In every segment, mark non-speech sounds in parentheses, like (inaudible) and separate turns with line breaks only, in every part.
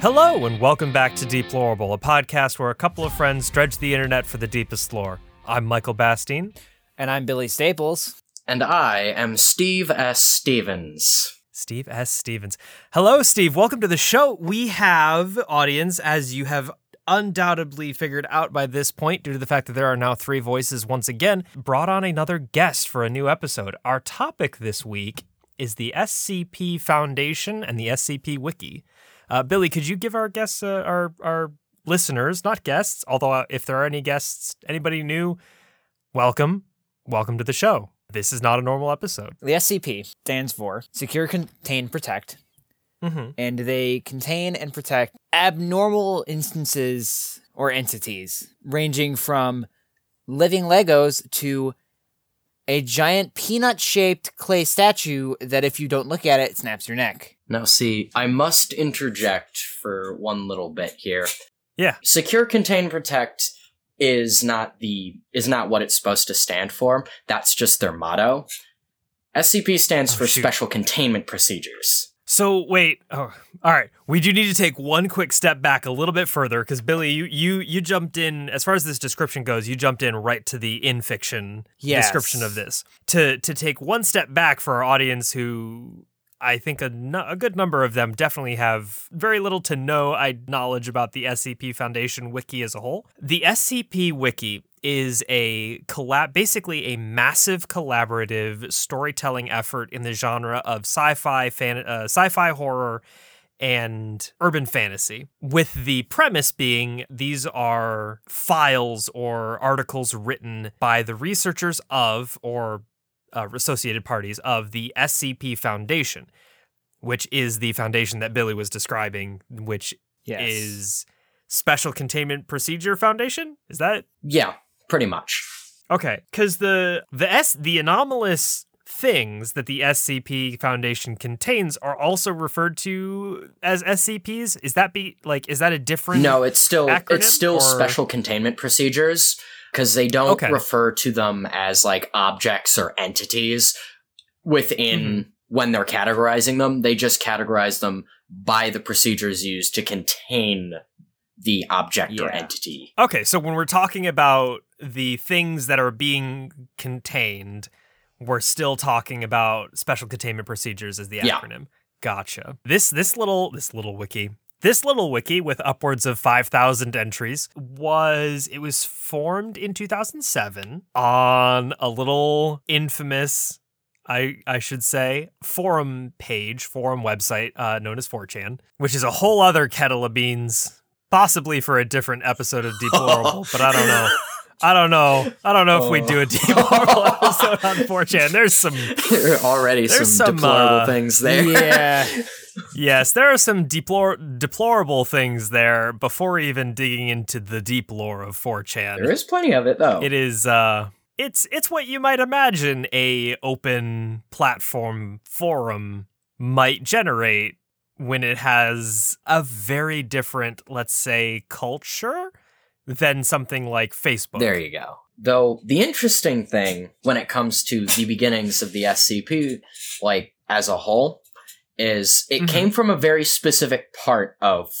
Hello, and welcome back to Deplorable, a podcast where a couple of friends dredge the internet for the deepest lore. I'm Michael Bastine.
And I'm Billy Staples.
And I am Steve S. Stevens.
Steve S. Stevens. Hello, Steve. Welcome to the show. We have, audience, as you have undoubtedly figured out by this point, due to the fact that there are now three voices once again, brought on another guest for a new episode. Our topic this week is the SCP Foundation and the SCP Wiki. Uh, Billy, could you give our guests, uh, our our listeners, not guests, although uh, if there are any guests, anybody new, welcome, welcome to the show. This is not a normal episode.
The SCP stands for Secure, Contain, Protect,
Mm-hmm.
and they contain and protect abnormal instances or entities, ranging from living Legos to a giant peanut shaped clay statue that, if you don't look at it, snaps your neck.
Now, see, I must interject for one little bit here.
Yeah.
Secure, contain, protect is not the is not what it's supposed to stand for. That's just their motto. SCP stands
Oh,
for
shoot.
Special Containment Procedures.
So wait, oh, all right. We do need to take one quick step back a little bit further because Billy, you you you jumped in as far as this description goes. You jumped in right to the in fiction
Yes.
description of this. To to take one step back for our audience who. I think a, nu- a good number of them definitely have very little to no knowledge about the SCP Foundation wiki as a whole. The SCP wiki is a collab basically a massive collaborative storytelling effort in the genre of sci-fi fan- uh, sci-fi horror and urban fantasy with the premise being these are files or articles written by the researchers of or uh, associated parties of the SCP Foundation which is the foundation that Billy was describing which
Yes.
is Special Containment Procedure Foundation is that
Yeah, pretty much.
Okay, because the the S the anomalous things that the SCP Foundation contains are also referred to as SCPs. Is that be like is that a different?
No, it's still
acronym,
it's still
or-
Special Containment Procedures because they don't
Okay.
refer to them as like objects or entities within
Mm-hmm.
when they're categorizing them. They just categorize them by the procedures used to contain the object or entity.
Okay, so when we're talking about the things that are being contained, we're still talking about special containment procedures as the
Yeah.
acronym. Gotcha. This this little this little wiki. This little wiki with upwards of 5,000 entries was it was formed in 2007 on a little infamous I, I should say, forum page, forum website uh, known as 4chan, which is a whole other kettle of beans, possibly for a different episode of Deplorable, (laughs) but I don't know. I don't know. I don't know if we do a Deplorable (laughs) episode on 4chan. There's some,
there (laughs) are already some,
some,
deplorable
uh,
things there.
Yeah.
Yes, there are some deplor- deplorable things there before even digging into the deep lore of 4chan.
there is plenty of it though.
It is uh it's it's what you might imagine a open platform forum might generate when it has a very different, let's say, culture than something like Facebook.
There you go. Though the interesting thing when it comes to the beginnings of the SCP, like as a whole, is it
Mhm.
came from a very specific part of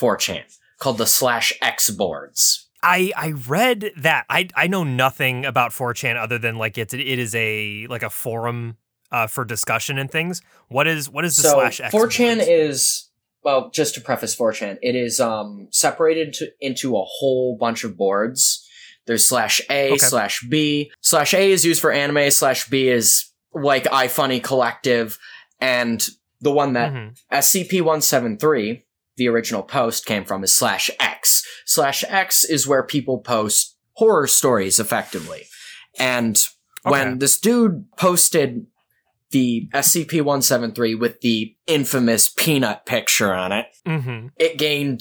4chan called the slash X boards.
I I read that. I I know nothing about 4chan other than like it's it is a like a forum uh, for discussion and things. What is what is the
so
slash X?
4chan
boards?
is well, just to preface 4chan, it is um separated to, into a whole bunch of boards. There's slash A,
Okay.
slash B. Slash A is used for anime, slash B is like iFunny Collective, and the one that
Mhm.
SCP-173, the original post came from, is slash X. Slash X is where people post horror stories effectively. And when
Okay.
this dude posted the SCP-173 with the infamous peanut picture on it,
Mhm.
it gained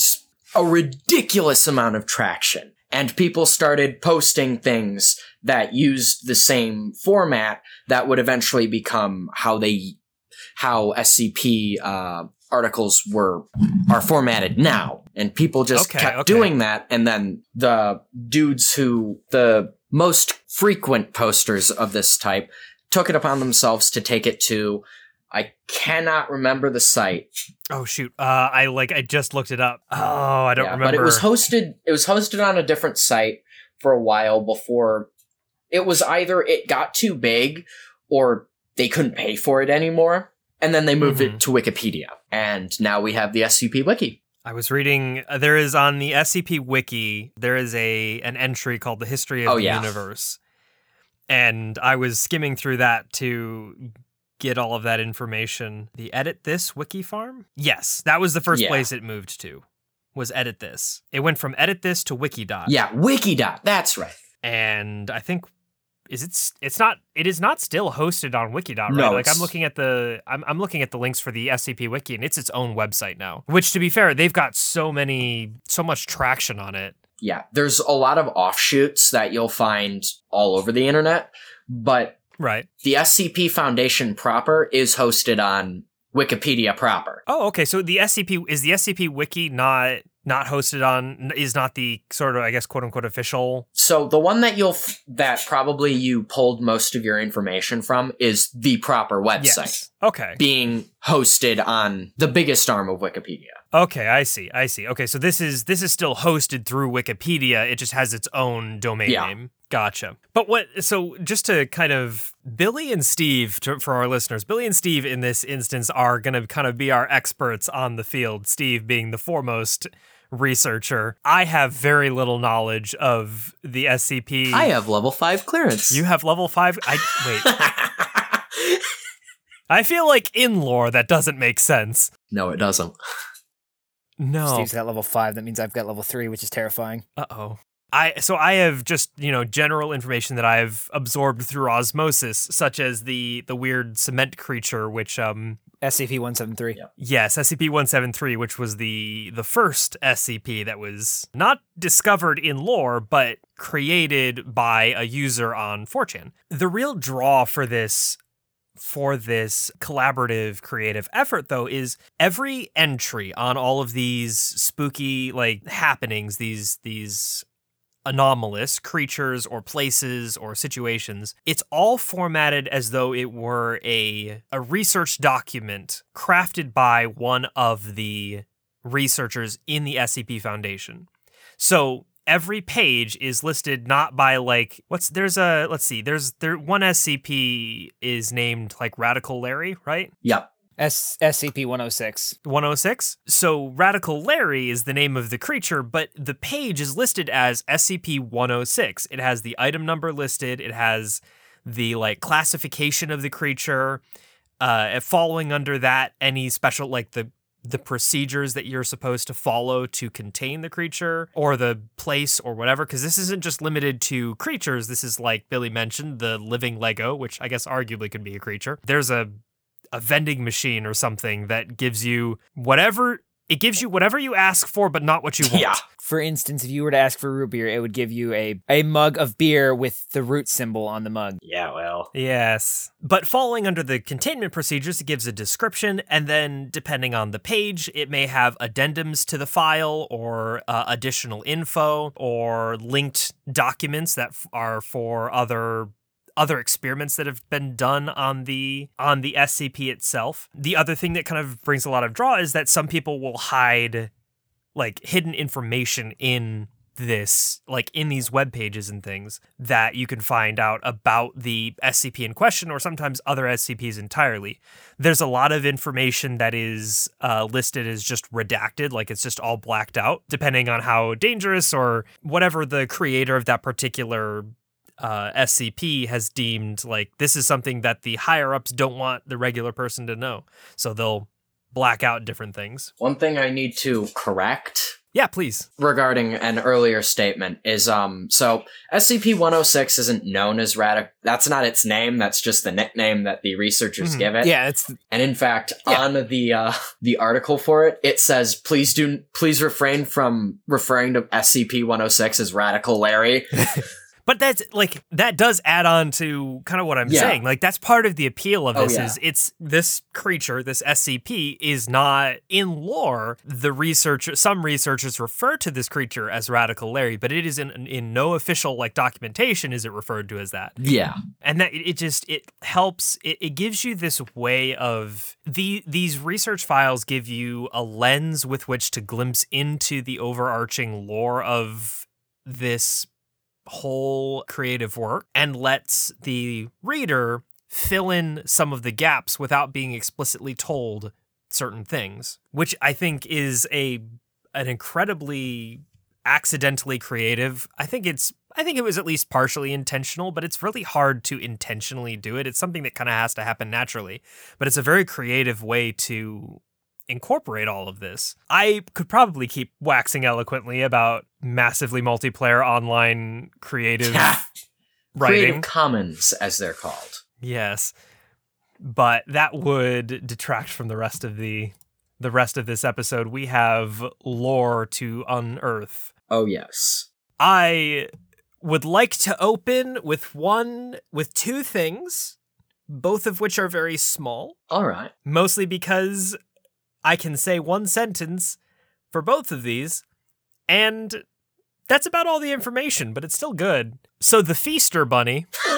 a ridiculous amount of traction. And people started posting things that used the same format that would eventually become how they, how SCP uh, articles were are formatted now. And people just
Okay,
kept
okay.
doing that. And then the dudes who the most frequent posters of this type took it upon themselves to take it to I cannot remember the site.
Oh shoot. Uh I like I just looked it up. Oh, I don't
Yeah,
remember.
But it was hosted it was hosted on a different site for a while before it was either it got too big or they couldn't pay for it anymore. And then they moved
Mhm.
it to Wikipedia. And now we have the SCP wiki.
I was reading uh, there is on the SCP wiki there is a an entry called the history of
Oh,
the
yeah.
universe. And I was skimming through that to get all of that information. The edit this wiki farm? Yes, that was the first
Yeah.
place it moved to. Was edit this. It went from edit this to wikidot.
Yeah, Wikidot. That's right.
and I think is it it's not it is not still hosted on wikidot right?
No,
like i'm looking at the I'm, I'm looking at the links for the scp wiki and it's its own website now which to be fair they've got so many so much traction on it.
Yeah, there's a lot of offshoots that you'll find all over the internet, but
right.
the SCP Foundation proper is hosted on Wikipedia proper.
oh okay so the scp is the scp wiki not not hosted on is not the sort of i guess quote unquote official
So the one that you'll f- that probably you pulled most of your information from is the proper website
yes okay
being hosted on the biggest arm of Wikipedia.
Okay, I see. I see. Okay, so this is this is still hosted through Wikipedia. It just has its own domain
Yeah.
name. Gotcha. But what? So just to kind of Billy and Steve to, for our listeners, Billy and Steve in this instance are going to kind of be our experts on the field. Steve being the foremost researcher. I have very little knowledge of the SCP.
I have level 5 clearance.
You have level five. I wait. (laughs) I feel like in lore that doesn't make sense.
no, it doesn't.
No.
Steve's got level five. That means I've got level three, which is terrifying.
Uh oh. I so I have just you know general information that I've absorbed through osmosis, such as the the weird cement creature, which um
SCP one seven three.
Yeah.
yes SCP one seven three, which was the the first SCP that was not discovered in lore but created by a user on 4chan. The real draw for this for this collaborative creative effort though is every entry on all of these spooky like happenings these these anomalous creatures or places or situations it's all formatted as though it were a a research document crafted by one of the researchers in the SCP Foundation so every page is listed not by like what's there's a let's see there's there one SCP is named like Radical Larry, right?
Yep.
S- SCP one oh six.
106. So Radical Larry is the name of the creature, but the page is listed as SCP 106. It has the item number listed, it has the like classification of the creature, uh following under that any special like the the procedures that you're supposed to follow to contain the creature or the place or whatever because this isn't just limited to creatures this is like billy mentioned the living lego which i guess arguably could be a creature there's a a vending machine or something that gives you whatever it gives you whatever you ask for but not what you want
Yeah.
For instance, if you were to ask for root beer, it would give you a, a mug of beer with the root symbol on the mug.
Yeah, well.
Yes. But falling under the containment procedures, it gives a description, and then depending on the page, it may have addendums to the file or uh, additional info or linked documents that f- are for other other experiments that have been done on the on the SCP itself. The other thing that kind of brings a lot of draw is that some people will hide like hidden information in this like in these web pages and things that you can find out about the SCP in question or sometimes other SCPs entirely. There's a lot of information that is uh, listed as just redacted, like it's just all blacked out, depending on how dangerous or whatever the creator of that particular uh, SCP has deemed like this is something that the higher ups don't want the regular person to know. So they'll black out different things.
One thing I need to correct
Yeah, please.
regarding an earlier statement is um so SCP-106 isn't known as Radic that's not its name that's just the nickname that the researchers
Mhm.
give it
Yeah, it's
and in fact
Yeah.
on the uh the article for it it says please do please refrain from referring to SCP-106 as Radical Larry (laughs)
But that's like that does add on to kind of what I'm
Yeah.
saying. Like that's part of the appeal of
Oh,
this
yeah.
is it's this creature, this SCP is not in lore. The research some researchers refer to this creature as Radical Larry, but it is in in no official like documentation is it referred to as that.
Yeah.
And that it, it just it helps it, it gives you this way of the these research files give you a lens with which to glimpse into the overarching lore of this whole creative work and lets the reader fill in some of the gaps without being explicitly told certain things, which I think is a an incredibly accidentally creative. I think it's I think it was at least partially intentional, but it's really hard to intentionally do it. It's something that kind of has to happen naturally, but it's a very creative way to incorporate all of this. I could probably keep waxing eloquently about massively multiplayer online creative (laughs) writing.
Creative Commons, as they're called.
Yes. But that would detract from the rest of the the rest of this episode. We have lore to unearth.
Oh yes.
I would like to open with one with two things, both of which are very small,
All right.
mostly because I can say one sentence for both of these and that's about all the information, but it's still good. So the Feaster Bunny, (laughs)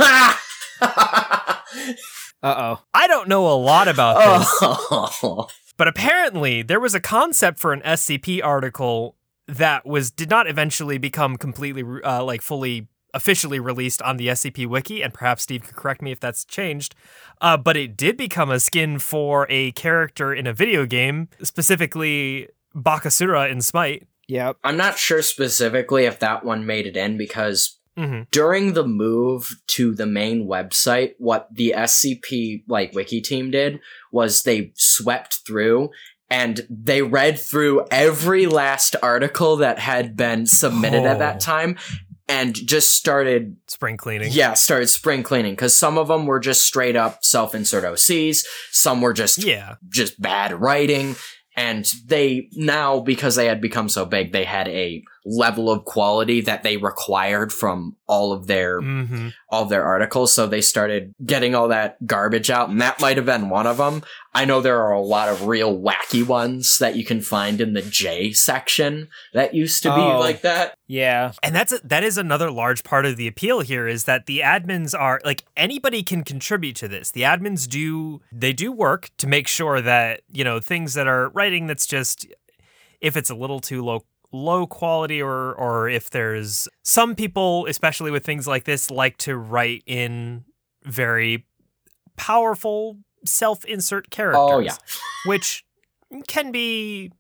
Uh oh.
I don't know a lot about this.
oh. (laughs)
But apparently, there was a concept for an SCP article that was did not eventually become completely uh, like fully officially released on the SCP wiki, and perhaps Steve could correct me if that's changed. Uh, but it did become a skin for a character in a video game, specifically Bakasura in Smite.
Yep.
I'm not sure specifically if that one made it in because
hmm
during the move to the main website, what the SCP like wiki team did was they swept through and they read through every last article that had been submitted at
Oh.
that time and just started
Spring cleaning.
yeah started spring cleaning because some of them were just straight up self-insert OCs some were just
Yeah.
just bad writing and they now because they had become so big they had a level of quality that they required from all of their
hmm
all of their articles so they started getting all that garbage out and that might have been one of them i know there are a lot of real wacky ones that you can find in the j section that used to be
Oh.
like that
Yeah.
And that's that is another large part of the appeal here is that the admins are like anybody can contribute to this. The admins do they do work to make sure that, you know, things that are writing that's just if it's a little too low low quality or or if there's some people especially with things like this like to write in very powerful self-insert characters
oh yeah
which can be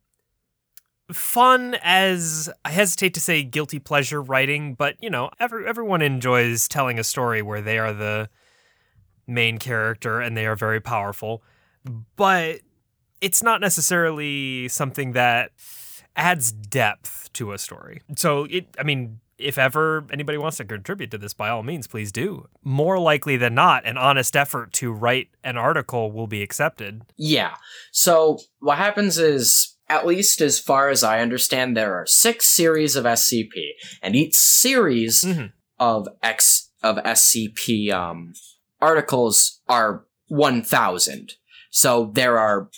fun as I hesitate to say guilty pleasure writing, but you know, every everyone enjoys telling a story where they are the main character and they are very powerful. But it's not necessarily something that adds depth to a story. So it I mean if ever anybody wants to contribute to this, by all means, please do. More likely than not, an honest effort to write an article will be accepted.
Yeah. So what happens is, at least as far as I understand, there are six series of SCP, and each series
Mhm.
of X of SCP um, articles are one thousand. So there are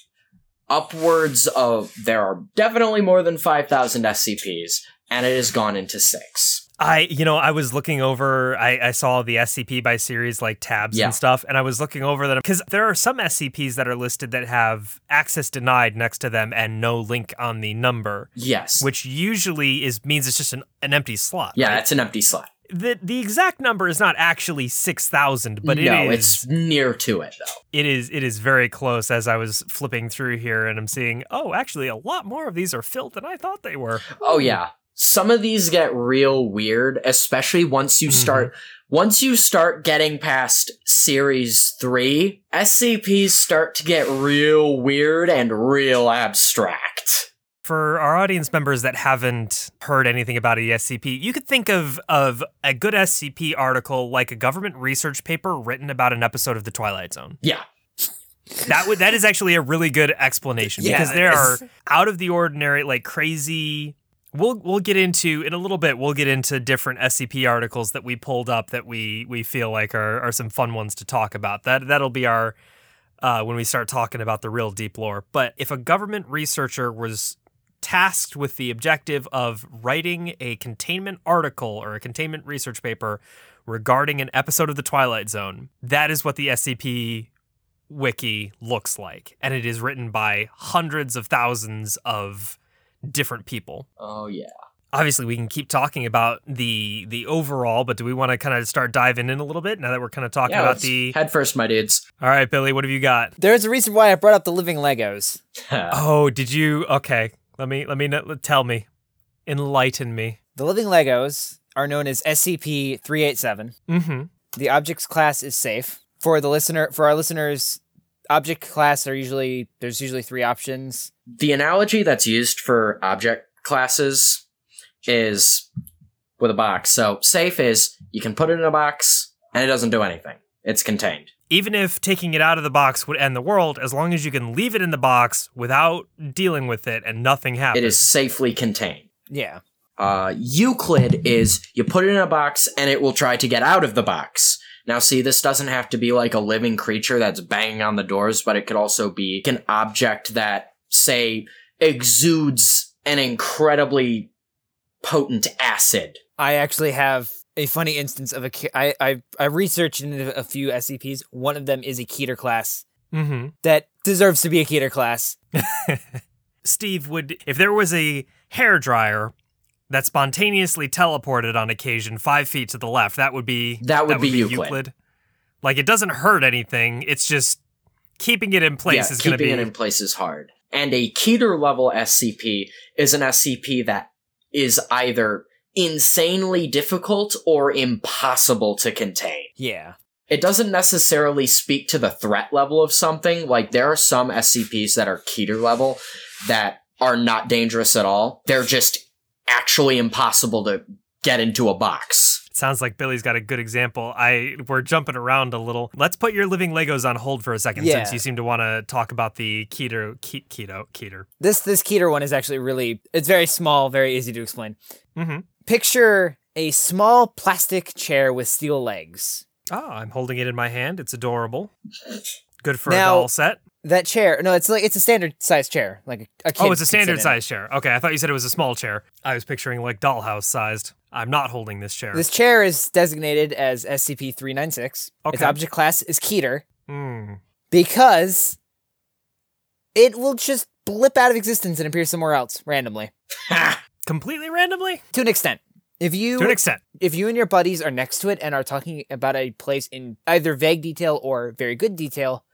upwards of there are definitely more than five thousand SCPs, and it has gone into six.
I, you know, I was looking over, I, I saw the SCP by series like tabs
Yeah.
and stuff, and I was looking over them because there are some SCPs that are listed that have access denied next to them and no link on the number,
Yes.
which usually is means it's just an, an empty slot.
yeah,
right?
that's an empty slot.
The the exact number is not actually six thousand, but
no,
it is
it's near to it though.
it is it is very close. As I was flipping through here, and I'm seeing, oh, actually, a lot more of these are filled than I thought they were.
Oh yeah. Some of these get real weird, especially once you mm-hmm. start once you start getting past series 3, SCPs start to get real weird and real abstract.
For our audience members that haven't heard anything about a SCP, you could think of of a good SCP article like a government research paper written about an episode of The Twilight Zone.
Yeah.
That would that is actually a really good explanation
Yeah,
because there are out of the ordinary, like crazy We'll we'll get into in a little bit. We'll get into different SCP articles that we pulled up that we we feel like are are some fun ones to talk about. That that'll be our uh, when we start talking about the real deep lore. But if a government researcher was tasked with the objective of writing a containment article or a containment research paper regarding an episode of the Twilight Zone, that is what the SCP wiki looks like, and it is written by hundreds of thousands of different people.
Oh yeah.
Obviously, we can keep talking about the the overall, but do we want to kind of start diving in a little bit now that we're kind of talking
Yeah,
about the?
head first, my dudes.
All right, Billy, what have you got?
There's a reason why I brought up the living Legos. (laughs)
Oh, did you? Okay, let me let me tell me, enlighten me.
The living Legos are known as SCP 387.
Mm-hmm.
The objects class is safe. For the listener for our listeners, object class are usually there's usually three options.
the analogy that's used for object classes is with a box. So safe is you can put it in a box and it doesn't do anything. It's contained.
Even if taking it out of the box would end the world, as long as you can leave it in the box without dealing with it and nothing happens.
It is safely contained.
Yeah.
Uh, Euclid is you put it in a box and it will try to get out of the box. Now, see, this doesn't have to be like a living creature that's banging on the doors, but it could also be an object that, say, exudes an incredibly potent acid.
I actually have a funny instance of a Ke- I I I researched into a few SCPs. One of them is a Keter class
Mm-hmm.
that deserves to be a Keter class. (laughs)
Steve would if there was a hair dryer that spontaneously teleported on occasion five feet to the left, that would be
That would be Euclid.
Like it doesn't hurt anything. It's just keeping it in place
yeah,
is going to be keeping
it in place is hard. And a Keter level SCP is an SCP that is either insanely difficult or impossible to contain.
Yeah.
It doesn't necessarily speak to the threat level of something. Like there are some SCPs that are Keter level that are not dangerous at all. They're just actually impossible to get into a box.
Sounds like Billy's got a good example. I we're jumping around a little. Let's put your living Legos on hold for a second,
Yeah.
since you seem to want to talk about the keto, ke- keto, keter.
This this Keter one is actually really it's very small, very easy to explain.
Mm-hmm.
Picture a small plastic chair with steel legs.
Oh, I'm holding it in my hand. It's adorable. Good for
Now-
a doll set.
That chair, no, it's like it's a standard size chair, like a, a kid
Oh, it's a standard
in.
size chair. Okay, I thought you said it was a small chair. I was picturing like dollhouse sized. I'm not holding this chair.
This chair is designated as SCP 396. Its object class is Keter
Hmm.
because it will just blip out of existence and appear somewhere else randomly. (laughs)
Completely randomly?
To an extent. If you
To an extent.
if you and your buddies are next to it and are talking about a place in either vague detail or very good detail,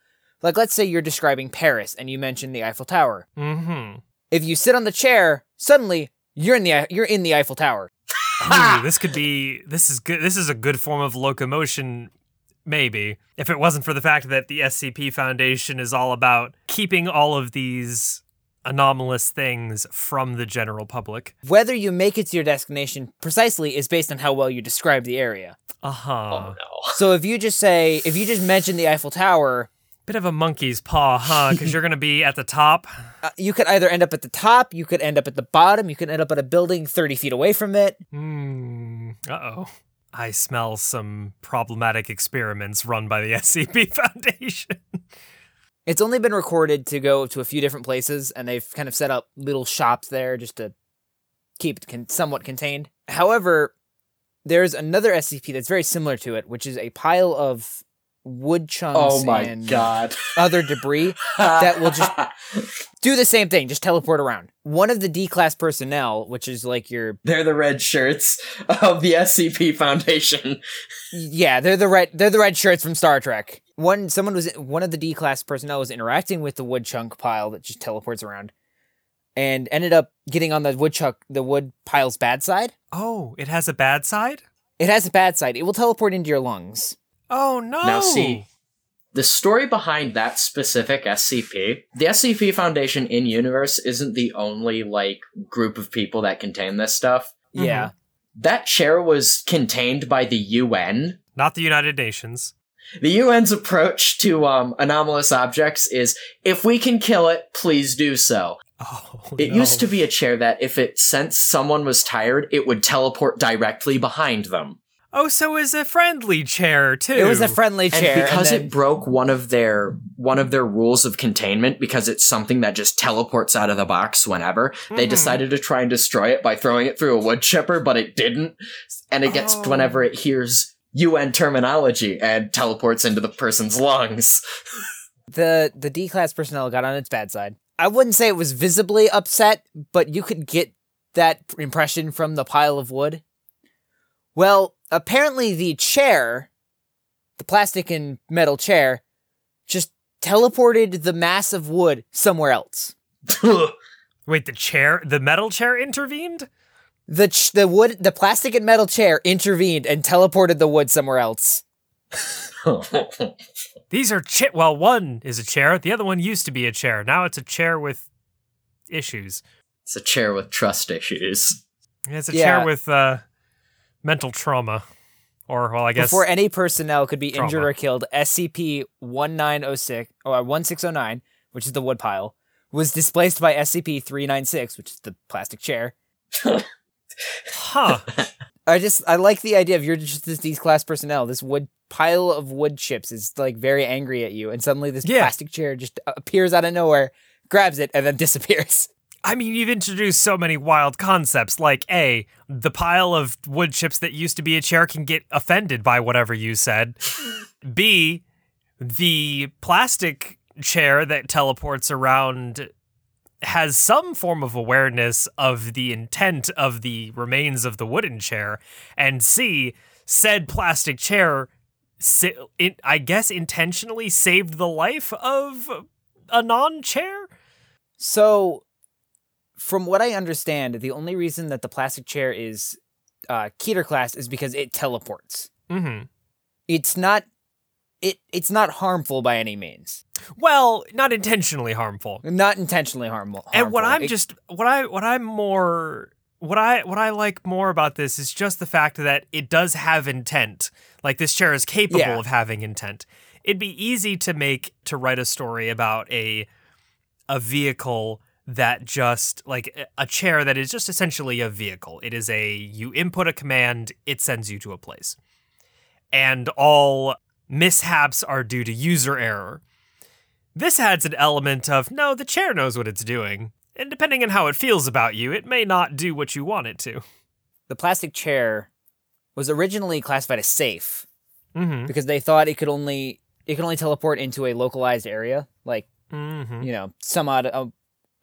like let's say you're describing Paris and you mention the Eiffel Tower.
Mm-hmm.
If you sit on the chair, suddenly you're in the you're in the Eiffel Tower.
Ooh, (laughs) this could be this is good this is a good form of locomotion maybe if it wasn't for the fact that the SCP Foundation is all about keeping all of these anomalous things from the general public.
Whether you make it to your destination precisely is based on how well you describe the area.
Uh-huh.
Oh no. (laughs)
So if you just say if you just mention the Eiffel Tower,
Bit of a monkey's paw, huh? Because you're going to be at the top. (laughs)
uh, you could either end up at the top, you could end up at the bottom, you could end up at a building 30 feet away from it.
Hmm. Uh-oh. I smell some problematic experiments run by the (laughs) SCP Foundation.
It's only been recorded to go to a few different places, and they've kind of set up little shops there just to keep it con- somewhat contained. However, there's another SCP that's very similar to it, which is a pile of wood chunks
Oh my
and
god.
other debris. That will just- (laughs) Do the same thing, just teleport around. One of the D class personnel, which is like your
They're the red shirts of the SCP Foundation.
Yeah, they're the red they're the red shirts from Star Trek. One someone was one of the D class personnel was interacting with the wood chunk pile that just teleports around and ended up getting on the wood chunk the wood pile's bad side.
Oh, it has a bad side?
It has a bad side. It will teleport into your lungs.
Oh no.
Now see, the story behind that specific SCP, the SCP Foundation in universe isn't the only like group of people that contain this stuff.
Yeah.
That chair was contained by the UN.
Not the United Nations.
The UN's approach to um, anomalous objects is if we can kill it, please do so.
Oh,
It
no.
used to be a chair that if it sensed someone was tired, it would teleport directly behind them.
Oh, so it was a friendly chair too.
It was a friendly chair,
And
chair.
because
then-
it broke one of their one of their rules of containment because it's something that just teleports out of the box whenever, they
Mhm.
decided to try and destroy it by throwing it through a wood chipper, but it didn't. And it gets
Oh.
whenever it hears UN terminology and teleports into the person's lungs. (laughs)
the the D class personnel got on its bad side. I wouldn't say it was visibly upset, but you could get that impression from the pile of wood. Well, apparently the chair, the plastic and metal chair, just teleported the mass of wood somewhere else. (laughs)
Wait, the chair, the metal chair intervened.
The ch- the wood, the plastic and metal chair intervened and teleported the wood somewhere else. (laughs)
These are cha- well, one is a chair. The other one used to be a chair. Now it's a chair with issues.
it's a chair with trust issues.
It's a
Yeah.
chair with uh, mental trauma, or well, I guess
Before any personnel could be
Trauma.
injured or killed, SCP 1906 or 1609, which is the wood pile, was displaced by SCP 396, which is the plastic chair.
huh? (laughs)
I just I like the idea of you're just this, these class personnel. This wood pile of wood chips is like very angry at you, and suddenly this
Yeah.
plastic chair just appears out of nowhere, grabs it, and then (laughs) disappears.
I mean, you've introduced so many wild concepts, like A, the pile of wood chips that used to be a chair can get offended by whatever you said. B, the plastic chair that teleports around has some form of awareness of the intent of the remains of the wooden chair. And C, said plastic chair, I guess, intentionally saved the life of a non chair?
So, from what I understand, the only reason that the plastic chair is uh, Keter class is because it teleports.
Mm-hmm.
It's not. It, it's not harmful by any means.
Well, not intentionally harmful.
Not intentionally harmful.
And what. I'm
It-
just what I what I'm more what I what I like more about this is just the fact that it does have intent. Like this chair is capable
Yeah.
of having intent. It'd be easy to make to write a story about a a vehicle that just like a chair that is just essentially a vehicle. It is a you input a command, it sends you to a place. And all mishaps are due to user error. This adds an element of no, the chair knows what it's doing. And depending on how it feels about you, it may not do what you want it to.
the plastic chair was originally classified as safe
Mm-hmm.
because they thought it could only it could only teleport into a localized area, like
Mm-hmm.
you know some odd uh,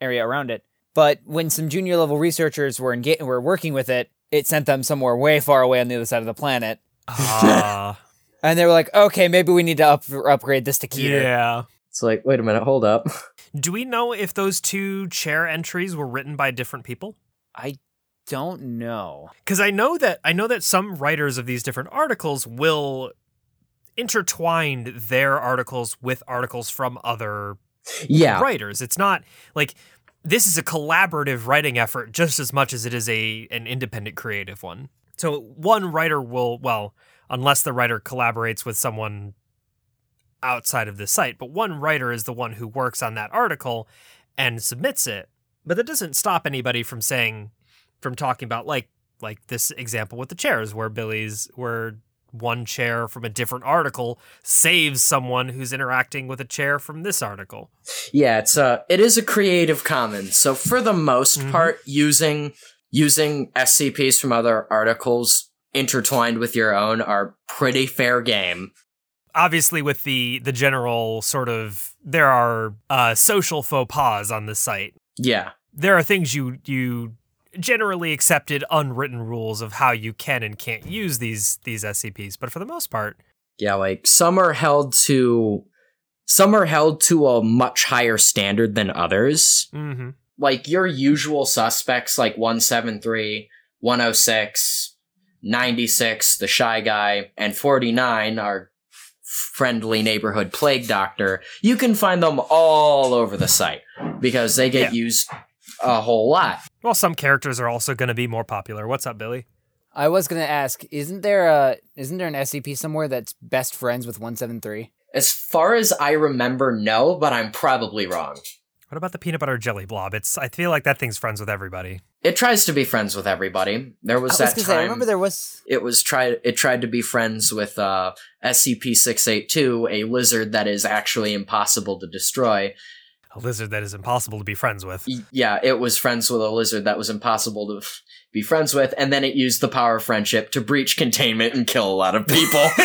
area around it. But when some junior level researchers were enga- were working with it, it sent them somewhere way far away on the other side of the planet,
Ah, (laughs)
and they were like, "Okay, maybe we need to up- upgrade this to Keter."
yeah.
It's like, wait a minute, hold up. (laughs)
Do we know if those two chair entries were written by different people?
I don't know.
Because I know that I know that some writers of these different articles will intertwine their articles with articles from other
Yeah.
writers. It's not like this is a collaborative writing effort just as much as it is a an independent creative one. So one writer will well, unless the writer collaborates with someone outside of the site, but one writer is the one who works on that article and submits it. But that doesn't stop anybody from saying from talking about like like this example with the chairs where Billy's where one chair from a different article saves someone who's interacting with a chair from this article.
Yeah, it's a it is a creative commons. So for the most
Mhm.
part using using SCPs from other articles intertwined with your own are pretty fair game.
Obviously with the the general sort of there are uh social faux pas on the site.
Yeah.
There are things you you generally accepted unwritten rules of how you can and can't use these these SCPs, but for the most part,
Yeah, like some are held to some are held to a much higher standard than others.
mhm.
Like your usual suspects like 173, 106, 96, the shy guy, and 49 our friendly neighborhood plague doctor. You can find them all over the site because they get
Yeah.
used a whole lot.
well some characters are also going to be more popular. What's up, Billy?
I was gonna ask, isn't there a isn't there an SCP somewhere that's best friends with one seven three?
As far as I remember, no, but I'm probably wrong.
What about the peanut butter jelly blob? It's I feel like that thing's friends with everybody.
It tries to be friends with everybody. There was,
I
that time.
say, I remember there was.
it was tried. It tried to be friends with uh, SCP six eight two, a lizard that is actually impossible to destroy.
A lizard that is impossible to be friends with.
Yeah, it was friends with a lizard that was impossible to f- be friends with, and then it used the power of friendship to breach containment and kill a lot of people. (laughs) (laughs)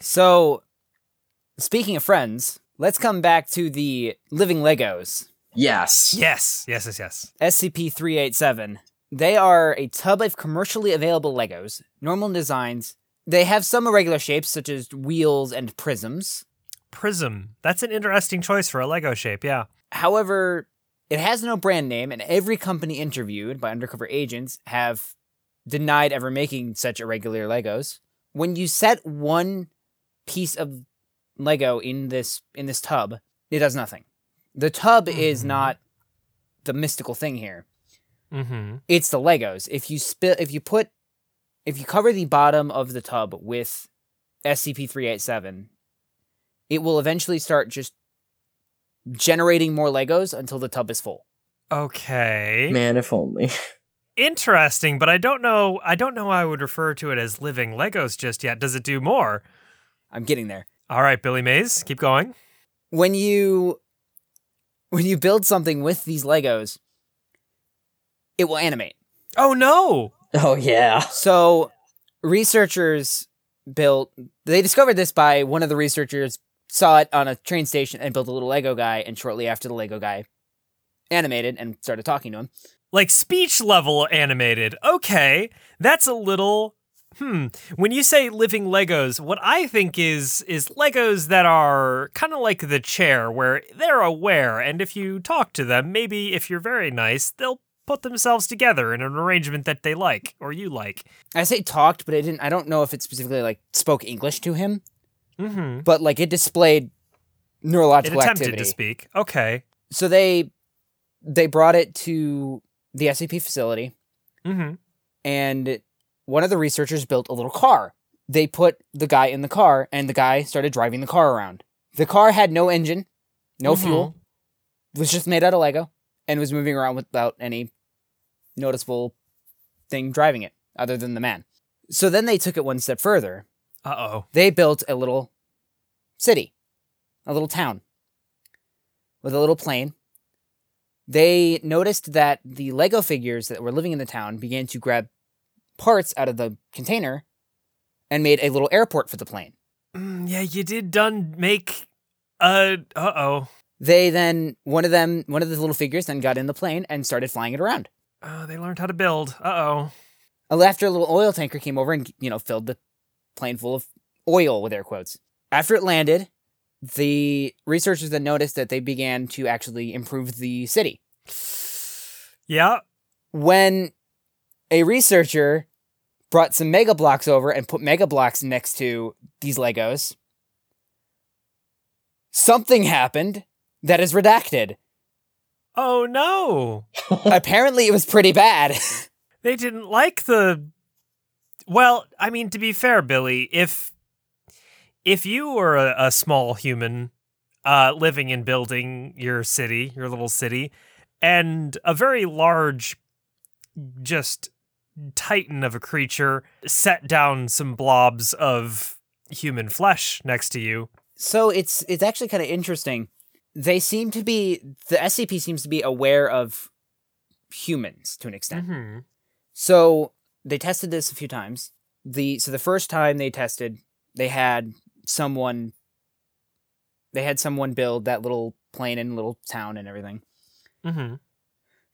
So, speaking of friends, let's come back to the living Legos.
yes.
yes, yes, yes, yes.
SCP 387. They are a tub of commercially available Legos, normal designs. They have some irregular shapes, such as wheels and prisms.
Prism. That's an interesting choice for a Lego shape. Yeah.
However, it has no brand name, and every company interviewed by undercover agents have denied ever making such irregular Legos. When you set one piece of Lego in this in this tub, it does nothing. The tub is
Mhm.
not the mystical thing here.
Mm-hmm.
It's the Legos. If you spill, if you put, if you cover the bottom of the tub with SCP-387, it will eventually start just generating more Legos until the tub is full.
Okay.
Man, if only. (laughs)
Interesting, but I don't know. I don't know. I would refer to it as living Legos just yet. Does it do more?
I'm getting there.
All right, Billy Mays, keep going.
When you when you build something with these Legos, it will animate.
Oh no!
Oh yeah.
So researchers built they discovered this by one of the researchers saw it on a train station and built a little Lego guy and shortly after the Lego guy animated and started talking to him.
Like speech level animated. Okay, that's a little. Hmm. When you say living Legos, what I think is is Legos that are kind of like the chair, where they're aware, and if you talk to them, maybe if you're very nice, they'll put themselves together in an arrangement that they like or you like.
I say talked, but I didn't I don't know if it specifically like spoke English to him,
Mm-hmm.
but like it displayed
It
neurological
attempted
activity.
to speak. Okay.
So they they brought it to the SCP facility
Mm-hmm.
and one of the researchers built a little car. They put the guy in the car, and the guy started driving the car around. The car had no engine, no
Mhm.
fuel, was just made out of Lego, and was moving around without any noticeable thing driving it, other than the man. So then they took it one step further.
Uh oh.
They built a little city, a little town, with a little plane. They noticed that the Lego figures that were living in the town began to grab parts out of the container and made a little airport for the plane.
Mm, yeah, you did done make. Uh. Uh oh.
They then one of them one of the little figures then got in the plane and started flying it around.
Oh, they learned how to build. Uh oh.
After a little oil tanker came over and you know filled the plane full of oil with air quotes. After it landed, the researchers then noticed that they began to actually improve the city.
Yeah.
When a researcher brought some Mega Bloks over and put Mega Bloks next to these Legos, something happened that is redacted.
Oh no. (laughs)
Apparently, it was pretty bad.
They didn't like the. Well, I mean, to be fair, Billy, if if you were a, a small human uh, living and building your city, your little city, and a very large, just titan of a creature set down some blobs of human flesh next to you.
so it's it's actually kind of interesting. They seem to be the SCP seems to be aware of humans to an extent.
Mm-hmm.
So they tested this a few times. The so the first time they tested, they had someone they had someone build that little plane and little town and everything.
Mm-hmm.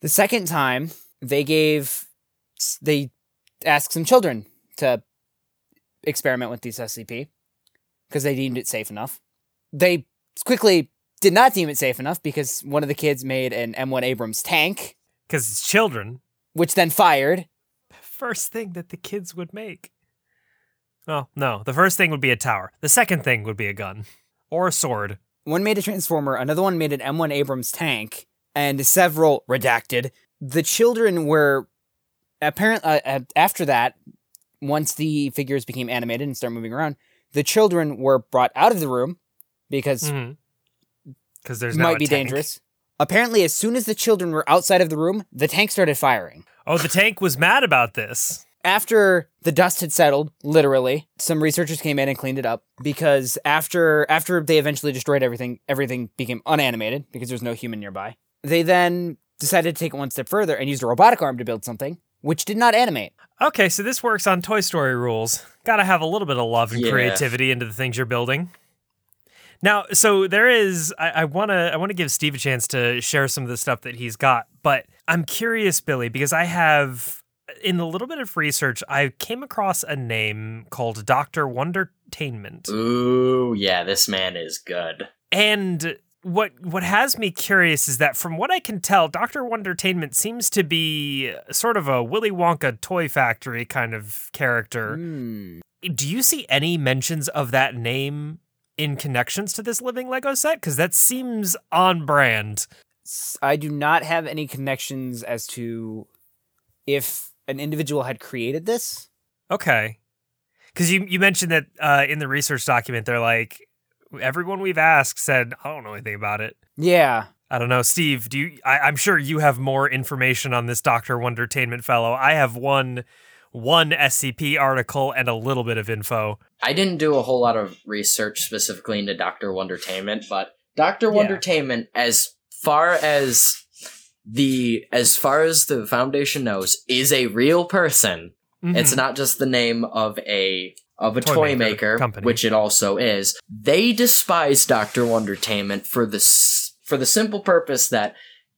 The second time, they gave they asked some children to experiment with these SCP because they deemed it safe enough. They quickly did not deem it safe enough because one of the kids made an M1 Abrams tank,
Because it's children.
which then fired.
First thing that the kids would make. Oh, no. The first thing would be a tower. The second thing would be a gun or a sword.
One made a transformer, another one made an M1 Abrams tank, and several redacted. The children were apparent uh, uh, after that. Once the figures became animated and started moving around, the children were brought out of the room because.
Because there's
might be
tank.
dangerous. Apparently, as soon as the children were outside of the room, the tank started firing.
Oh, the tank was mad about this.
After the dust had settled, literally, some researchers came in and cleaned it up because after after they eventually destroyed everything, everything became unanimated because there was no human nearby. They then decided to take it one step further and used a robotic arm to build something which did not animate.
Okay, so this works on Toy Story rules. Gotta have a little bit of love and
Yeah.
creativity into the things you're building. Now, so there is. I, I wanna. I wanna give Steve a chance to share some of the stuff that he's got, but I'm curious, Billy, because I have in the little bit of research, I came across a name called Doctor Wondertainment.
Ooh, yeah, this man is good.
And what what has me curious is that from what I can tell, Doctor Wondertainment seems to be sort of a Willy Wonka toy factory kind of character.
Hmm.
Do you see any mentions of that name in connections to this living Lego set? Because that seems on brand.
I do not have any connections as to if an individual had created this.
Okay. Because you, you mentioned that uh, in the research document, they're like, everyone we've asked said, I don't know anything about it.
Yeah.
I don't know, Steve. Do you? I, I'm sure you have more information on this Doctor Wondertainment fellow. I have one, one SCP article and a little bit of info.
I didn't do a whole lot of research specifically into Doctor Wondertainment, but Doctor
Yeah.
Wondertainment, as far as the as far as the Foundation knows, is a real person. It's
Mhm.
not just the name of a of a
Toy
toy,
maker
maker,
company.
which it also is. They despise Doctor Wondertainment for the for the simple purpose that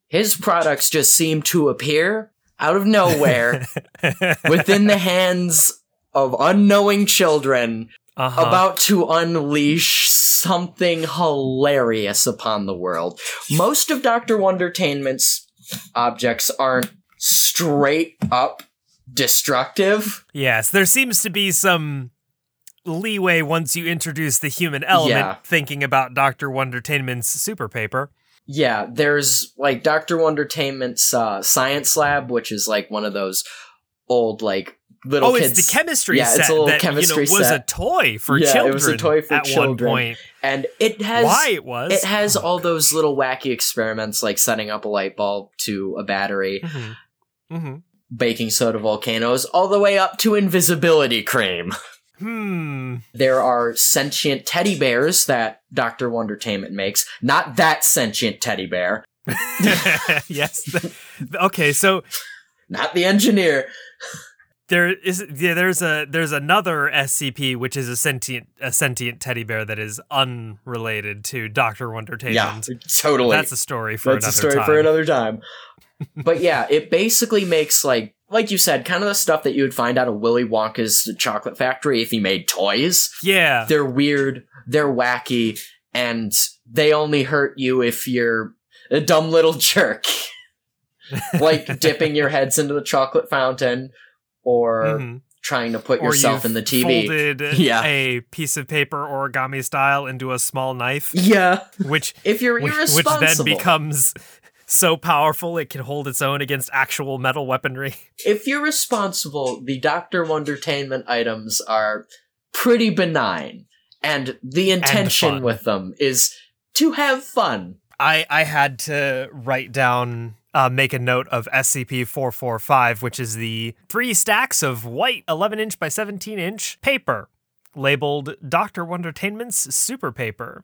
his products just seem to appear out of nowhere (laughs) within the hands of unknowing children
uh-huh.
about to unleash something hilarious upon the world. Most of Dr. Wondertainment's objects aren't straight up destructive.
Yes, there seems to be some leeway once you introduce the human element.
Yeah.
Thinking about Doctor Wondertainment's super paper.
Yeah, there's like Dr. Wondertainment's uh, science lab, which is like one of those old like little
oh,
kids.
it's the chemistry
Yeah, it's a little
that
chemistry
you know, was
set.
a toy for
Yeah, it
children.
was a toy for
at
children.
one point.
and it has
Why it was?
it has
Oh,
all those little wacky experiments like setting up a light bulb to a battery.
Mhm. Mhm.
baking soda volcanoes all the way up to invisibility cream. (laughs)
Hmm.
There are sentient teddy bears that Dr. Wondertainment makes. Not that sentient teddy bear, (laughs)
yes. okay, so
not the engineer.
there is yeah, there's a there's another SCP which is a sentient a sentient teddy bear that is unrelated to Doctor Wondertainment.
Yeah, totally.
That's a story for
That's a story
time.
for another time. but yeah, it basically makes like like you said, kind of the stuff that you would find out of Willy Wonka's chocolate factory if he made toys.
Yeah.
They're weird, they're wacky, and they only hurt you if you're a dumb little (laughs) jerk. (laughs) like dipping your heads into the chocolate fountain or
Mhm.
trying to put
Or
yourself in the TV.
Folded (laughs)
Yeah.
a piece of paper origami style into a small knife,
Yeah,
which
if you're
which, which
irresponsible.
then becomes so powerful it can hold its own against actual metal weaponry. (laughs)
if you're responsible, the Doctor Wondertainment items are pretty benign, and the intention
fun.
with them is to have fun.
I I had to write down uh, make a note of SCP 445, which is the three stacks of white 11 inch by 17 inch paper labeled Dr. Wondertainment's Super Paper,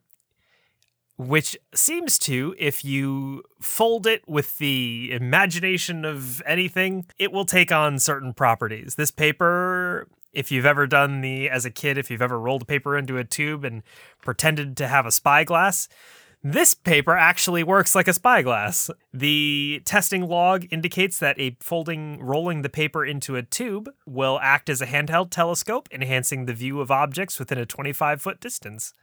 which seems to, if you fold it with the imagination of anything, it will take on certain properties. This paper. If you've ever done the, as a kid, if you've ever rolled paper into a tube and pretended to have a spyglass, this paper actually works like a spyglass. The testing log indicates that a folding rolling the paper into a tube will act as a handheld telescope, enhancing the view of objects within a 25 foot distance.